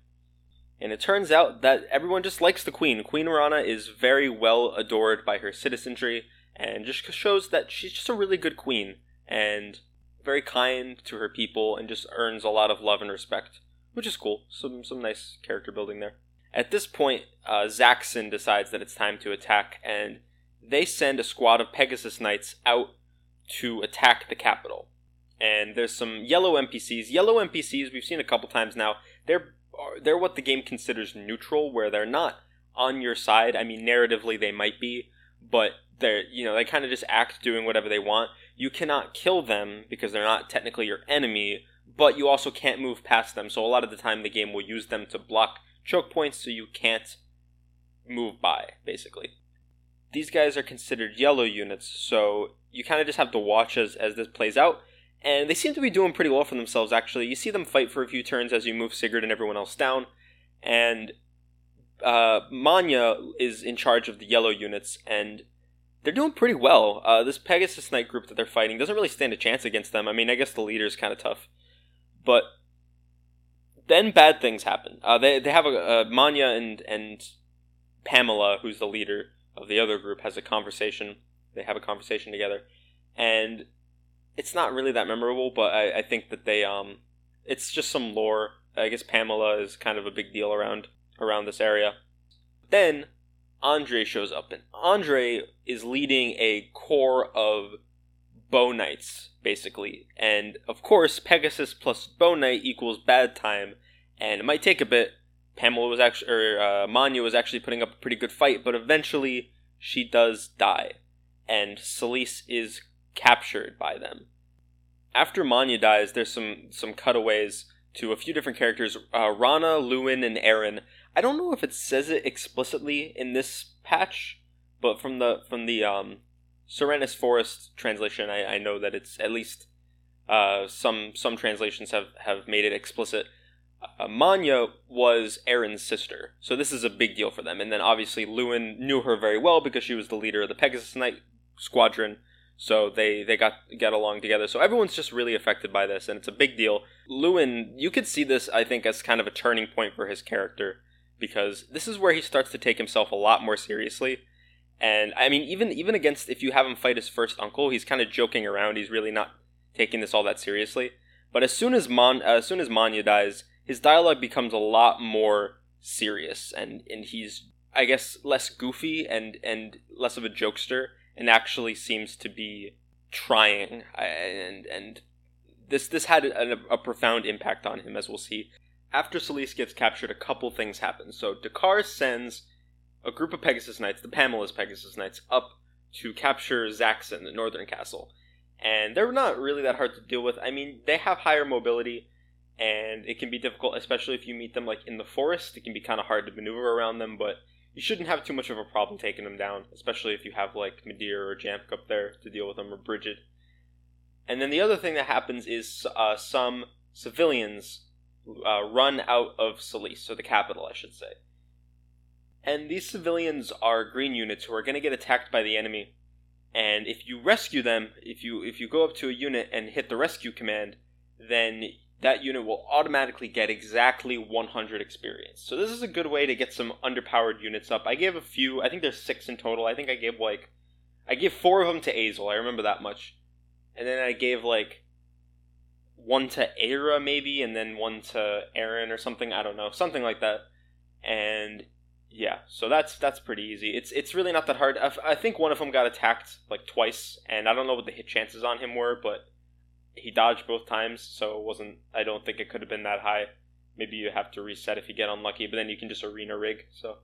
and it turns out that everyone just likes the queen. Queen Rahna is very well adored by her citizenry, and just shows that she's just a really good queen and very kind to her people, and just earns a lot of love and respect, which is cool. Some some nice character building there. At this point, uh, Zaxon decides that it's time to attack, and they send a squad of Pegasus Knights out to attack the capital. And there's some yellow NPCs. Yellow NPCs we've seen a couple times now. They're they're what the game considers neutral, where they're not on your side. I mean, narratively they might be, but they're you know they kind of just act doing whatever they want. You cannot kill them because they're not technically your enemy, but you also can't move past them. So a lot of the time the game will use them to block choke points, so you can't move by basically. These guys are considered yellow units, so you kind of just have to watch as as this plays out and they seem to be doing pretty well for themselves. Actually, you see them fight for a few turns as you move Sigurd and everyone else down, and uh, Mahnya is in charge of the yellow units, and they're doing pretty well. Uh, this Pegasus Knight group that they're fighting doesn't really stand a chance against them. I mean, I guess the leader is kind of tough, but then bad things happen. Uh, they they have a, a Mahnya and and Pamela, who's the leader of the other group, has a conversation. They have a conversation together, and it's not really that memorable, but I, I think that they um, it's just some lore. I guess Pamela is kind of a big deal around around this area. Then Andre shows up, and Andre is leading a corps of bow knights, basically. And of course, Pegasus plus bow knight equals bad time, and it might take a bit. Pamela was actually, or uh, Mahnya was actually putting up a pretty good fight, but eventually she does die, and Silesse is captured by them. After Mahnya dies, there's some some cutaways to a few different characters: uh, Rahna, Lewin, and Aaron. I don't know if it says it explicitly in this patch, but from the from the um, Serenes Forest translation, I, I know that it's at least uh, some some translations have have made it explicit. Uh, Mahnya was Aaron's sister, so this is a big deal for them. And then obviously Lewin knew her very well because she was the leader of the Pegasus Knight squadron. So they they got get along together. So everyone's just really affected by this, and it's a big deal. Lewin, you could see this, I think, as kind of a turning point for his character because this is where he starts to take himself a lot more seriously. And I mean, even even against if you have him fight his first uncle, he's kind of joking around. He's really not taking this all that seriously. But as soon as Mon, uh, as soon as Mahnya dies, his dialogue becomes a lot more serious, and and he's I guess less goofy and and less of a jokester, and actually seems to be trying. And and this this had a, a profound impact on him, as we'll see. After Silesse gets captured, a couple things happen. So Dakar sends a group of Pegasus Knights, the Pamela's Pegasus Knights, up to capture Zaxon, the northern castle. And they're not really that hard to deal with. I mean, they have higher mobility, and it can be difficult, especially if you meet them like in the forest. It can be kind of hard to maneuver around them, but you shouldn't have too much of a problem taking them down, especially if you have like Midir or Jamp up there to deal with them, or Bridget. And then the other thing that happens is uh, some civilians uh, run out of Silesse, so the capital, I should say. And these civilians are green units who are going to get attacked by the enemy. And if you rescue them, if you if you go up to a unit and hit the rescue command, then that unit will automatically get exactly 100 experience. So this is a good way to get some underpowered units up. I gave a few. I think there's six in total. I think I gave like I gave four of them to Azel. I remember that much. And then I gave like one to Ayra maybe, and then one to Aaron or something. I don't know, something like that. And yeah, so that's that's pretty easy. It's it's really not that hard. I, I think one of them got attacked like twice, and I don't know what the hit chances on him were, but he dodged both times, so it wasn't. I don't think it could have been that high. Maybe you have to reset if you get unlucky, but then you can just arena rig. So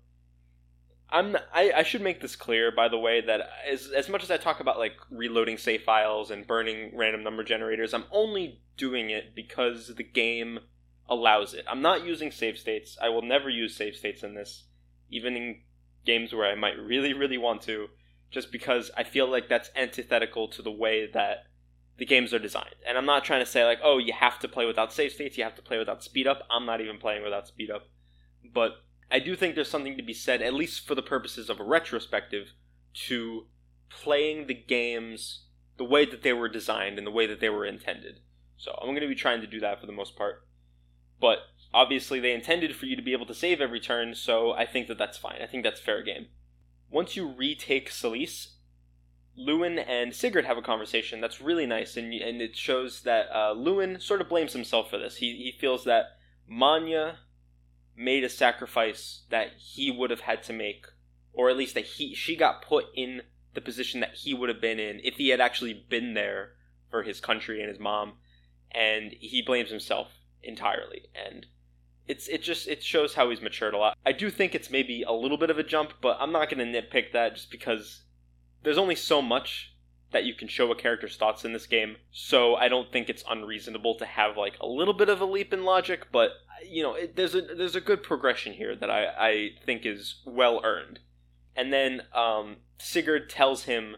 I'm I, I should make this clear, by the way, that as as much as I talk about like reloading save files and burning random number generators, I'm only doing it because the game allows it. I'm not using save states. I will never use save states in this even in games where I might really, really want to, just because I feel like that's antithetical to the way that the games are designed. And I'm not trying to say, like, oh, you have to play without save states, you have to play without speed up. I'm not even playing without speed up. But I do think there's something to be said, at least for the purposes of a retrospective, to playing the games the way that they were designed and the way that they were intended. So I'm going to be trying to do that for the most part. But obviously they intended for you to be able to save every turn, so I think that that's fine. I think that's fair game. Once you retake Silesse, Lewin and Sigurd have a conversation that's really nice, and and it shows that uh, Lewin sort of blames himself for this. He he feels that Mahnya made a sacrifice that he would have had to make, or at least that he she got put in the position that he would have been in if he had actually been there for his country and his mom, and he blames himself entirely. And it's it just it shows how he's matured a lot. I do think it's maybe a little bit of a jump, but I'm not going to nitpick that just because there's only so much that you can show a character's thoughts in this game. So I don't think it's unreasonable to have like a little bit of a leap in logic, but you know, it, there's a there's a good progression here that I I think is well earned. And then um, Sigurd tells him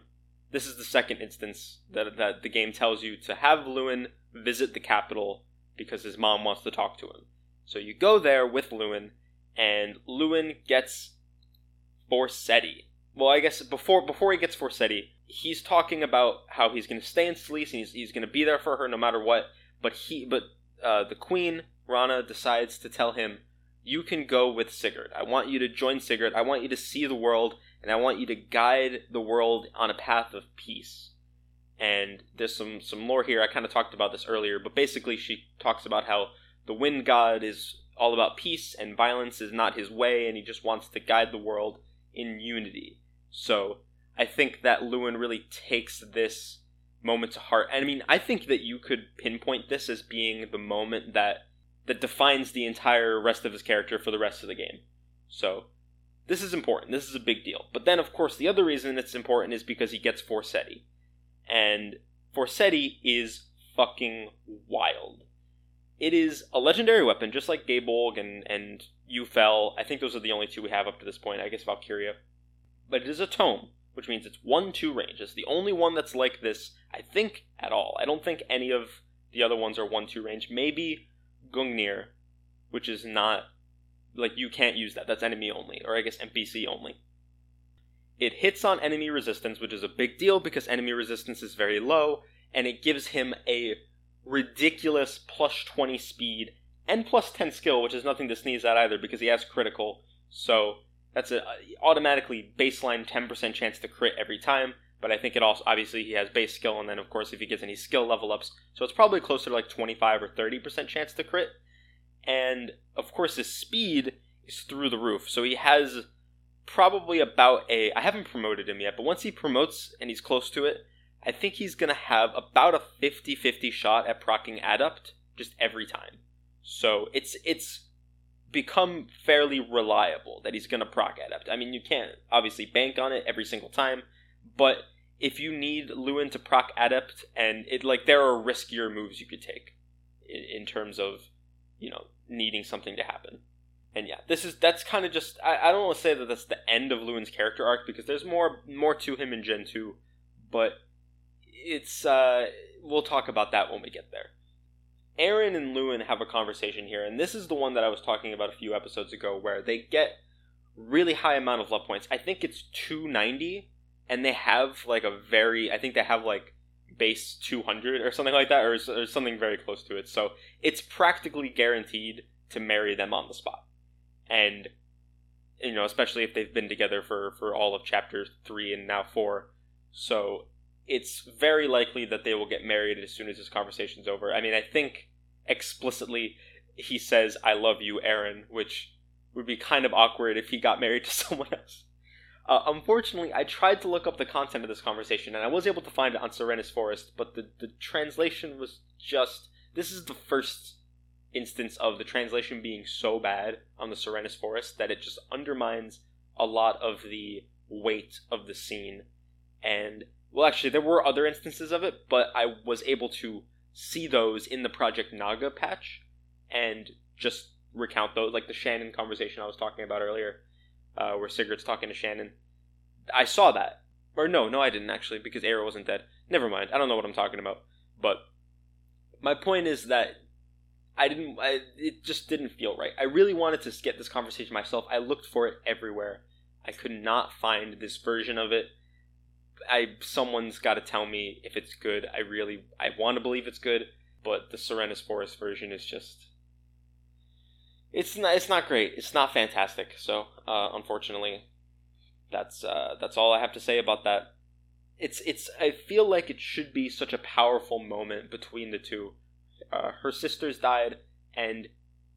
this is the second instance that that the game tells you to have Lewin visit the capital because his mom wants to talk to him. So you go there with Lewin, and Lewin gets Forseti. Well, I guess before before he gets Forseti, he's talking about how he's going to stay in Silesse and he's, he's going to be there for her no matter what. But he, but uh, the queen Rahna decides to tell him, "You can go with Sigurd. I want you to join Sigurd. I want you to see the world, and I want you to guide the world on a path of peace." And there's some some lore here. I kind of talked about this earlier, but basically she talks about how the wind god is all about peace and violence is not his way and he just wants to guide the world in unity. So I think that Lewin really takes this moment to heart. And I mean, I think that you could pinpoint this as being the moment that that defines the entire rest of his character for the rest of the game. So this is important. This is a big deal. But then, of course, the other reason it's important is because he gets Forseti. And Forseti is fucking wild. It is a legendary weapon, just like Gaebolg and, and Yufel. I think those are the only two we have up to this point. I guess Valkyria. But it is a tome, which means it's 1 2 range. It's the only one that's like this, I think, at all. I don't think any of the other ones are 1 2 range. Maybe Gungnir, which is not. Like, you can't use that. That's enemy only, or I guess NPC only. It hits on enemy resistance, which is a big deal because enemy resistance is very low, and it gives him a ridiculous plus 20 speed and plus 10 skill, which is nothing to sneeze at either because he has critical. So that's a automatically baseline 10% chance to crit every time. But I think it also obviously he has base skill, and then of course if he gets any skill level ups, so it's probably closer to like 25 or 30% chance to crit. And of course his speed is through the roof, so he has probably about a. I haven't promoted him yet, but once he promotes and he's close to it, I think he's gonna have about a 50-50 shot at procking adept just every time. So it's it's become fairly reliable that he's going to proc adept. I mean, you can't obviously bank on it every single time, but if you need Lewin to proc adept, and it like there are riskier moves you could take in, in terms of you know needing something to happen. And yeah, this is that's kind of just I, I don't want to say that that's the end of Lewin's character arc because there's more more to him in Gen two, but it's uh we'll talk about that when we get there. Eren and Lewin have a conversation here, and this is the one that I was talking about a few episodes ago, where they get really high amount of love points. I think it's 290, and they have like a very, I think they have like base 200 or something like that, or, or something very close to it. So it's practically guaranteed to marry them on the spot, and you know, especially if they've been together for for all of chapter three and now four. So it's very likely that they will get married as soon as this conversation's over. I mean, I think explicitly he says, I love you, Aaron, which would be kind of awkward if he got married to someone else. Uh, unfortunately, I tried to look up the content of this conversation, and I was able to find it on Serenes Forest, but the, the translation was just. This is the first instance of the translation being so bad on the Serenes Forest that it just undermines a lot of the weight of the scene. And well, actually, there were other instances of it, but I was able to see those in the Project Naga patch and just recount those, like the Shannan conversation I was talking about earlier, uh, where Sigurd's talking to Shannan. I saw that. Or no, no, I didn't actually, because Arrow wasn't dead. Never mind. I don't know what I'm talking about. But my point is that I didn't. I, it just didn't feel right. I really wanted to get this conversation myself. I looked for it everywhere. I could not find this version of it I someone's got to tell me if it's good. I really I want to believe it's good, but the Serenes Forest version is just it's not it's not great. It's not fantastic. So uh, unfortunately, that's uh, that's all I have to say about that. It's it's I feel like it should be such a powerful moment between the two. Uh, her sisters died, and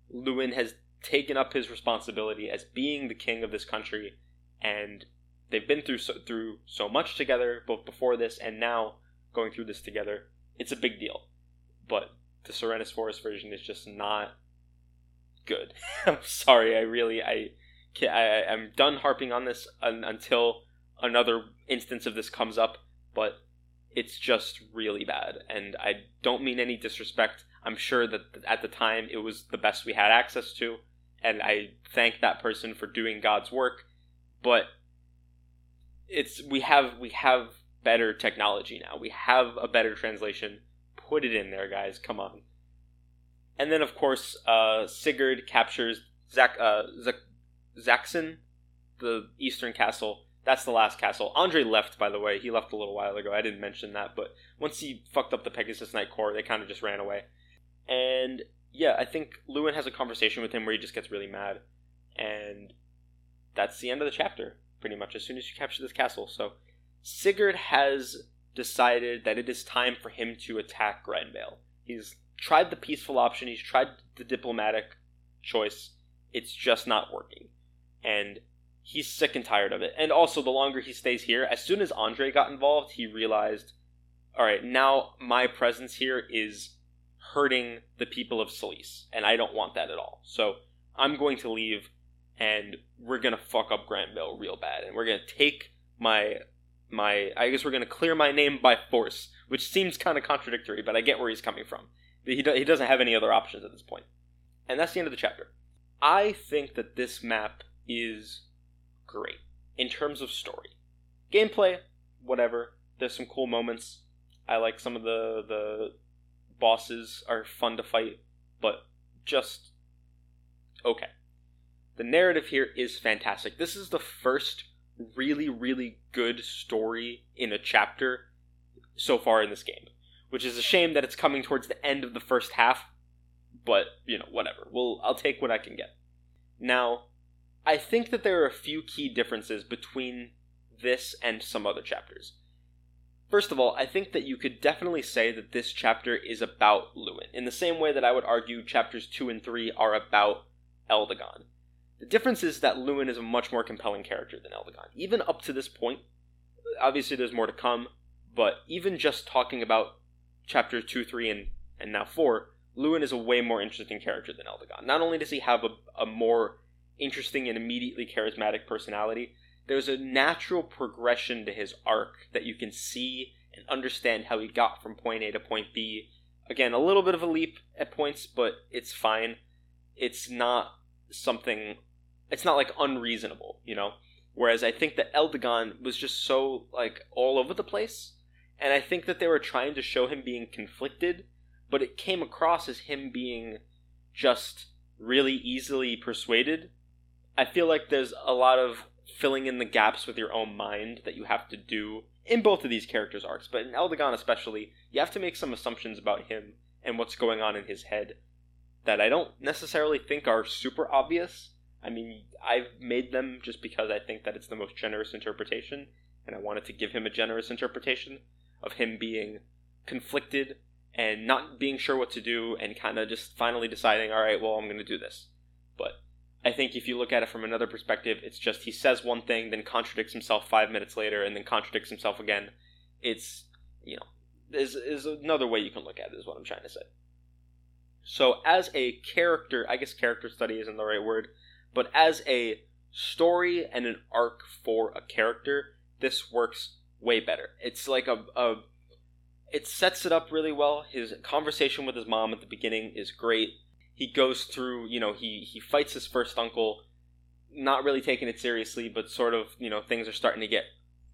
Lewin has taken up his responsibility as being the king of this country, and they've been through so, through so much together, both before this and now going through this together. It's a big deal, but the Serenes Forest version is just not good. I'm sorry, I really I, I I'm done harping on this un, until another instance of this comes up, but it's just really bad, and I don't mean any disrespect. I'm sure that at the time it was the best we had access to, and I thank that person for doing God's work, but it's we have we have better technology now. We have a better translation. Put it in there, guys. Come on. And then, of course, uh, Sigurd captures Zach, uh, Zach, the Eastern Castle. That's the last castle. Andre left, by the way. He left a little while ago. I didn't mention that, but once he fucked up the Pegasus Knight Corps, they kind of just ran away. And yeah, I think Lewin has a conversation with him where he just gets really mad, and that's the end of the chapter pretty much as soon as you capture this castle. So Sigurd has decided that it is time for him to attack Granvale. He's tried the peaceful option, he's tried the diplomatic choice. It's just not working. And he's sick and tired of it. And also, the longer he stays here, as soon as Andre got involved, he realized all right, now my presence here is hurting the people of Silesse, and I don't want that at all. So I'm going to leave and we're gonna fuck up Granvale real bad, and we're gonna take my my I guess we're gonna clear my name by force, which seems kind of contradictory, but I get where he's coming from. He do, he doesn't have any other options at this point, and that's the end of the chapter. I think that this map is great in terms of story, gameplay, whatever. There's some cool moments. I like some of the the bosses are fun to fight, but just okay. The narrative here is fantastic. This is the first really, really good story in a chapter so far in this game, which is a shame that it's coming towards the end of the first half. But you know, whatever. Well, I'll take what I can get. Now, I think that there are a few key differences between this and some other chapters. First of all, I think that you could definitely say that this chapter is about Lewin, in the same way that I would argue chapters 2 and 3 are about Eldigan. The difference is that Lewin is a much more compelling character than Eldigan. Even up to this point, obviously there's more to come, but even just talking about chapter 2, 3, and, and now 4, Lewin is a way more interesting character than Eldigan. Not only does he have a, a more interesting and immediately charismatic personality, there's a natural progression to his arc that you can see and understand how he got from point A to point B. Again, a little bit of a leap at points, but it's fine. It's not something it's not like unreasonable, you know? Whereas I think that Eldigan was just so like all over the place. And I think that they were trying to show him being conflicted, but it came across as him being just really easily persuaded. I feel like there's a lot of filling in the gaps with your own mind that you have to do in both of these characters' arcs, but in Eldigan especially, you have to make some assumptions about him and what's going on in his head that I don't necessarily think are super obvious. I mean, I've made them just because I think that it's the most generous interpretation, and I wanted to give him a generous interpretation of him being conflicted and not being sure what to do and kind of just finally deciding, all right, well, I'm going to do this. But I think if you look at it from another perspective, it's just he says one thing, then contradicts himself five minutes later, and then contradicts himself again. It's, you know, is, is another way you can look at it, is what I'm trying to say. So, as a character, I guess character study isn't the right word, but as a story and an arc for a character, this works way better. It's like a, a it sets it up really well. His conversation with his mom at the beginning is great. He goes through, you know, he he fights his first uncle, not really taking it seriously, but sort of, you know, things are starting to get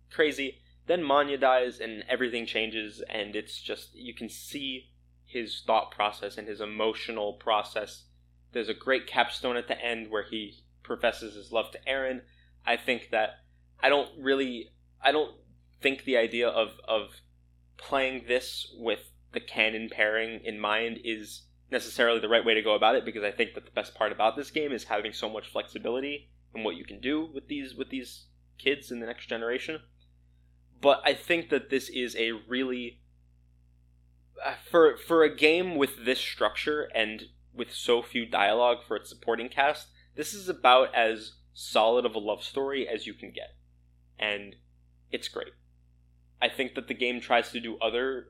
crazy. Then Mahnya dies and everything changes and it's just you can see his thought process and his emotional process. There's a great capstone at the end where he professes his love to Aaron. I think that I don't really I don't think the idea of of playing this with the canon pairing in mind is necessarily the right way to go about it because I think that the best part about this game is having so much flexibility in what you can do with these with these kids in the next generation. But I think that this is a really uh, for for a game with this structure and with so few dialogue for its supporting cast, this is about as solid of a love story as you can get. And it's great. I think that the game tries to do other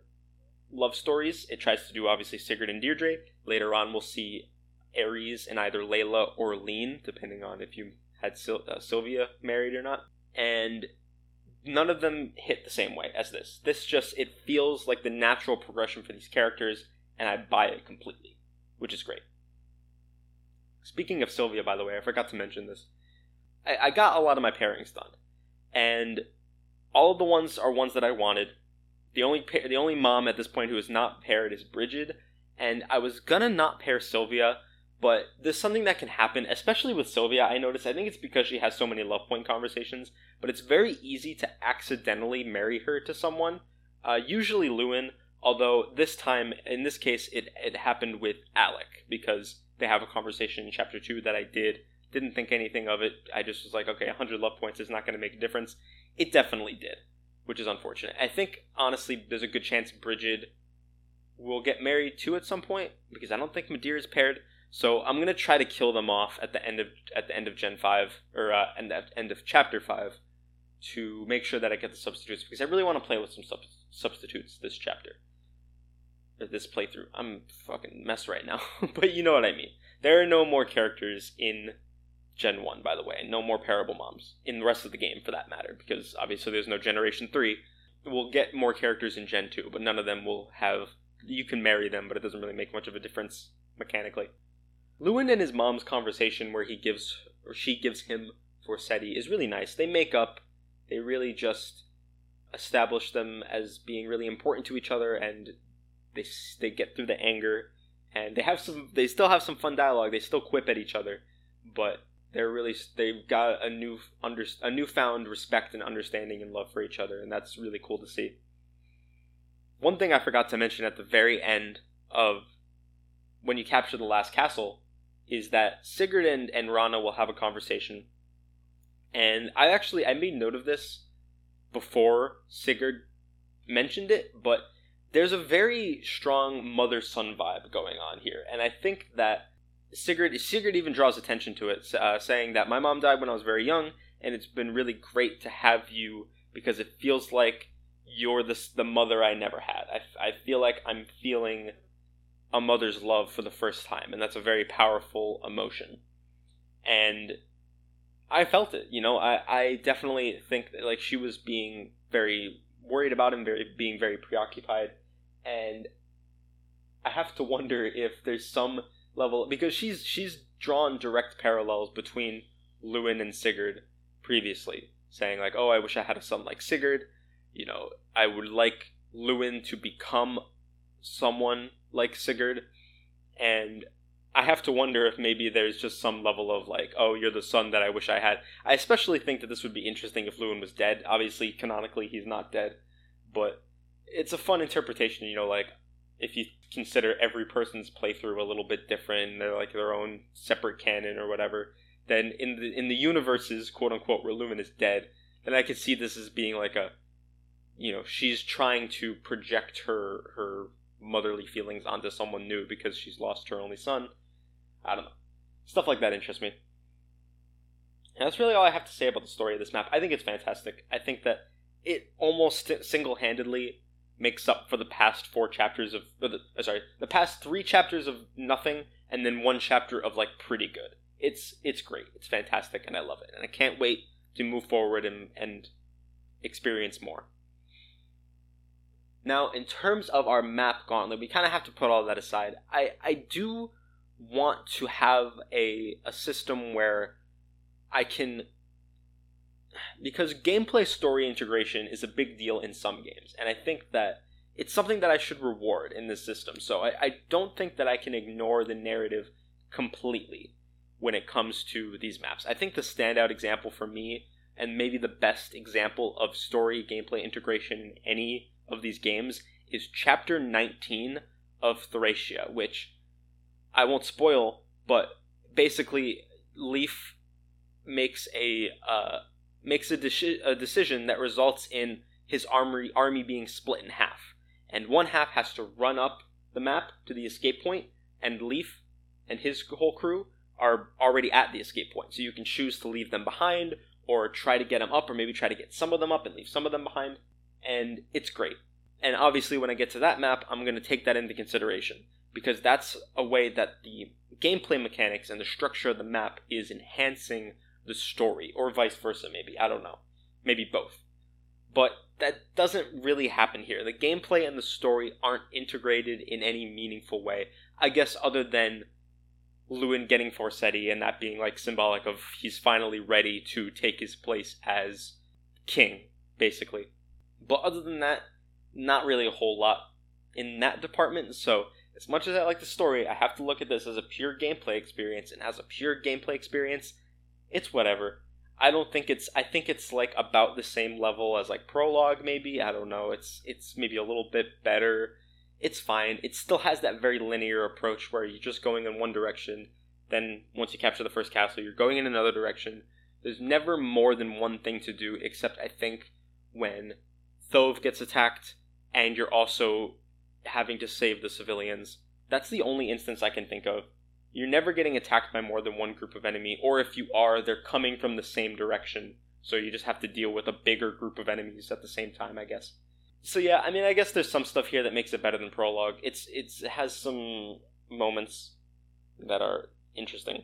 love stories. It tries to do obviously Sigurd and Deirdre. Later on, we'll see Ares and either Layla or Lean, depending on if you had Sil- uh, Sylvia married or not. And none of them hit the same way as this. This just it feels like the natural progression for these characters, and I buy it completely, which is great. Speaking of Sylvia, by the way, I forgot to mention this. I, I got a lot of my pairings done, and all of the ones are ones that I wanted. The only pa- the only mom at this point who is not paired is Brigid, and I was gonna not pair Sylvia but there's something that can happen, especially with Sylvia. I noticed. I think it's because she has so many love point conversations, but it's very easy to accidentally marry her to someone. Uh, usually Lewin, although this time, in this case, it it happened with Alec because they have a conversation in chapter two that I did. Didn't think anything of it. I just was like, okay, 100 love points is not going to make a difference. It definitely did, which is unfortunate. I think honestly, there's a good chance Brigid will get married too at some point because I don't think Madeira is paired. So I'm gonna try to kill them off at the end of at the end of Gen five or uh, at the end of Chapter five to make sure that I get the substitutes because I really want to play with some sub- substitutes this chapter this playthrough. I'm fucking mess right now, but you know what I mean. There are no more characters in Gen one, by the way, no more parable moms in the rest of the game for that matter because obviously there's no Generation three. We'll get more characters in Gen two, but none of them will have. You can marry them, but it doesn't really make much of a difference mechanically. Lewin and his mom's conversation where he gives or she gives him Forseti is really nice. They make up. They really just establish them as being really important to each other, and they they get through the anger, and they have some. They still have some fun dialogue. They still quip at each other, but they're really they've got a new under a newfound respect and understanding and love for each other, and that's really cool to see. One thing I forgot to mention at the very end of when you capture the last castle is that Sigurd and, and Rahna will have a conversation. And I actually I made note of this before Sigurd mentioned it, but there's a very strong mother son vibe going on here, and I think that Sigurd Sigurd even draws attention to it, uh, saying that my mom died when I was very young, and it's been really great to have you because it feels like you're the the mother I never had. I, I feel like I'm feeling a mother's love for the first time, and that's a very powerful emotion. And I felt it, you know. I, I definitely think that like she was being very worried about him, very being very preoccupied, and I have to wonder if there's some level because she's she's drawn direct parallels between Lewin and Sigurd previously, saying like, "Oh, I wish I had a son like Sigurd." You know, I would like Lewin to become someone like Sigurd, and I have to wonder if maybe there's just some level of like, oh, you're the son that I wish I had. I especially think that this would be interesting if Lewin was dead. Obviously, canonically, he's not dead, but it's a fun interpretation. You know, like if you consider every person's playthrough a little bit different, they're like their own separate canon or whatever. Then in the in the universes, quote unquote, where Lewin is dead, then I could see this as being like a, you know, she's trying to project her her motherly feelings onto someone new because she's lost her only son. I don't know. Stuff like that interests me. And that's really all I have to say about the story of this map. I think it's fantastic. I think that it almost single handedly makes up for the past four chapters of the, uh, sorry the past three chapters of nothing and then one chapter of like pretty good it's it's great it's fantastic and i love it and i can't wait to move forward and and experience more now, in terms of our map gauntlet, we kind of have to put all that aside. I, I do want to have a, a system where I can. Because gameplay story integration is a big deal in some games, and I think that it's something that I should reward in this system. So I, I don't think that I can ignore the narrative completely when it comes to these maps. I think the standout example for me, and maybe the best example of story gameplay integration in any of these games is chapter 19 of Thracia, which I won't spoil, but basically Leif makes a uh, makes a, a decision that results in his armory army being split in half, and one half has to run up the map to the escape point, and Leif and his whole crew are already at the escape point. So you can choose to leave them behind, or try to get them up, or maybe try to get some of them up and leave some of them behind and it's great. And obviously, when I get to that map, I'm going to take that into consideration because that's a way that the gameplay mechanics and the structure of the map is enhancing the story, or vice versa, maybe. I don't know. Maybe both. But that doesn't really happen here. The gameplay and the story aren't integrated in any meaningful way. I guess, other than Lewin getting Forseti and that being like symbolic of he's finally ready to take his place as king, basically. But other than that, not really a whole lot in that department. So, as much as I like the story, I have to look at this as a pure gameplay experience, and as a pure gameplay experience, it's whatever. I don't think it's. I think it's like about the same level as like prologue, maybe. I don't know. It's it's maybe a little bit better. It's fine. It still has that very linear approach where you're just going in one direction. Then once you capture the first castle, you're going in another direction. There's never more than one thing to do, except I think when Thove gets attacked, and you're also having to save the civilians. That's the only instance I can think of. You're never getting attacked by more than one group of enemy, or if you are, they're coming from the same direction. So you just have to deal with a bigger group of enemies at the same time, I guess. So yeah, I mean, I guess there's some stuff here that makes it better than prologue. It's it's it has some moments that are interesting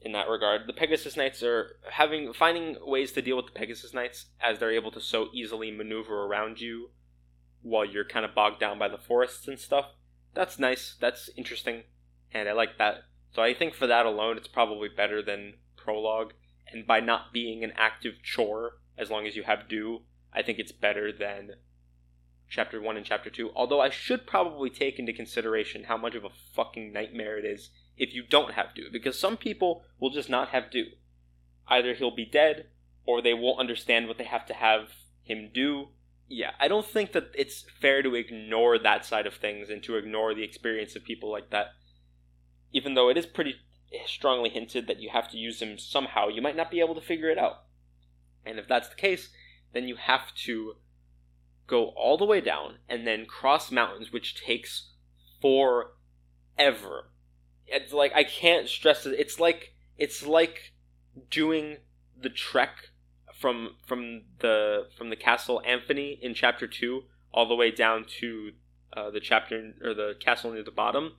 in that regard. The Pegasus Knights are having finding ways to deal with the Pegasus Knights as they're able to so easily maneuver around you while you're kind of bogged down by the forests and stuff. That's nice. That's interesting, and I like that. So I think for that alone, it's probably better than prologue. And by not being an active chore, as long as you have Dew, I think it's better than chapter 1 and chapter 2. Although I should probably take into consideration how much of a fucking nightmare it is if you don't have Dew, because some people will just not have Dew. either he'll be dead or they won't understand what they have to have him do. Yeah, I don't think that it's fair to ignore that side of things and to ignore the experience of people like that. Even though it is pretty strongly hinted that you have to use him somehow, you might not be able to figure it out. And if that's the case, then you have to go all the way down and then cross mountains, which takes forever. It's like I can't stress it. It's like it's like doing the trek from from the from the castle Anphony in chapter two all the way down to uh, the chapter or the castle near the bottom.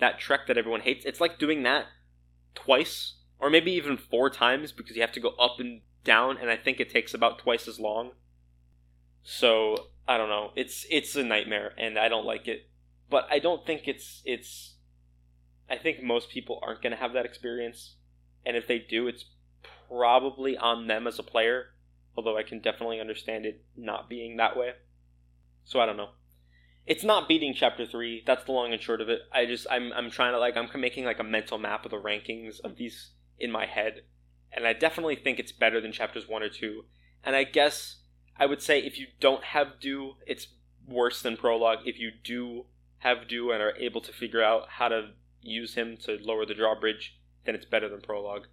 That trek that everyone hates. It's like doing that twice or maybe even four times because you have to go up and down, and I think it takes about twice as long. So I don't know. It's it's a nightmare, and I don't like it. But I don't think it's it's. I think most people aren't going to have that experience, and if they do, it's probably on them as a player. Although I can definitely understand it not being that way. So I don't know. It's not beating chapter three. That's the long and short of it. I just I'm I'm trying to like I'm making like a mental map of the rankings of these in my head, and I definitely think it's better than chapters one or two. And I guess I would say if you don't have Dew, it's worse than prologue. If you do have Dew and are able to figure out how to use him to lower the drawbridge, then it's better than prologue.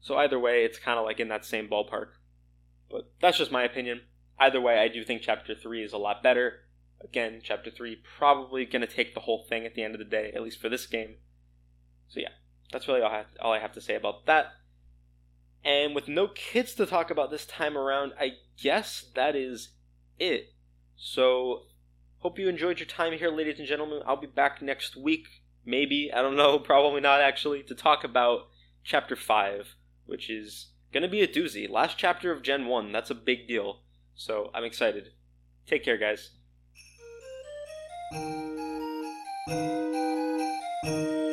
So either way, it's kind of like in that same ballpark. But that's just my opinion. Either way, I do think chapter 3 is a lot better. Again, chapter 3 probably going to take the whole thing at the end of the day, at least for this game. So yeah, that's really all I, have, all I have to say about that. And with no kids to talk about this time around, I guess that is it. So, hope you enjoyed your time here, ladies and gentlemen. I'll be back next week, maybe, I don't know, probably not actually, to talk about Chapter 5, which is to be a doozy. Last chapter of Gen 1, that's a big deal. So, I'm excited. Take care, guys. thank you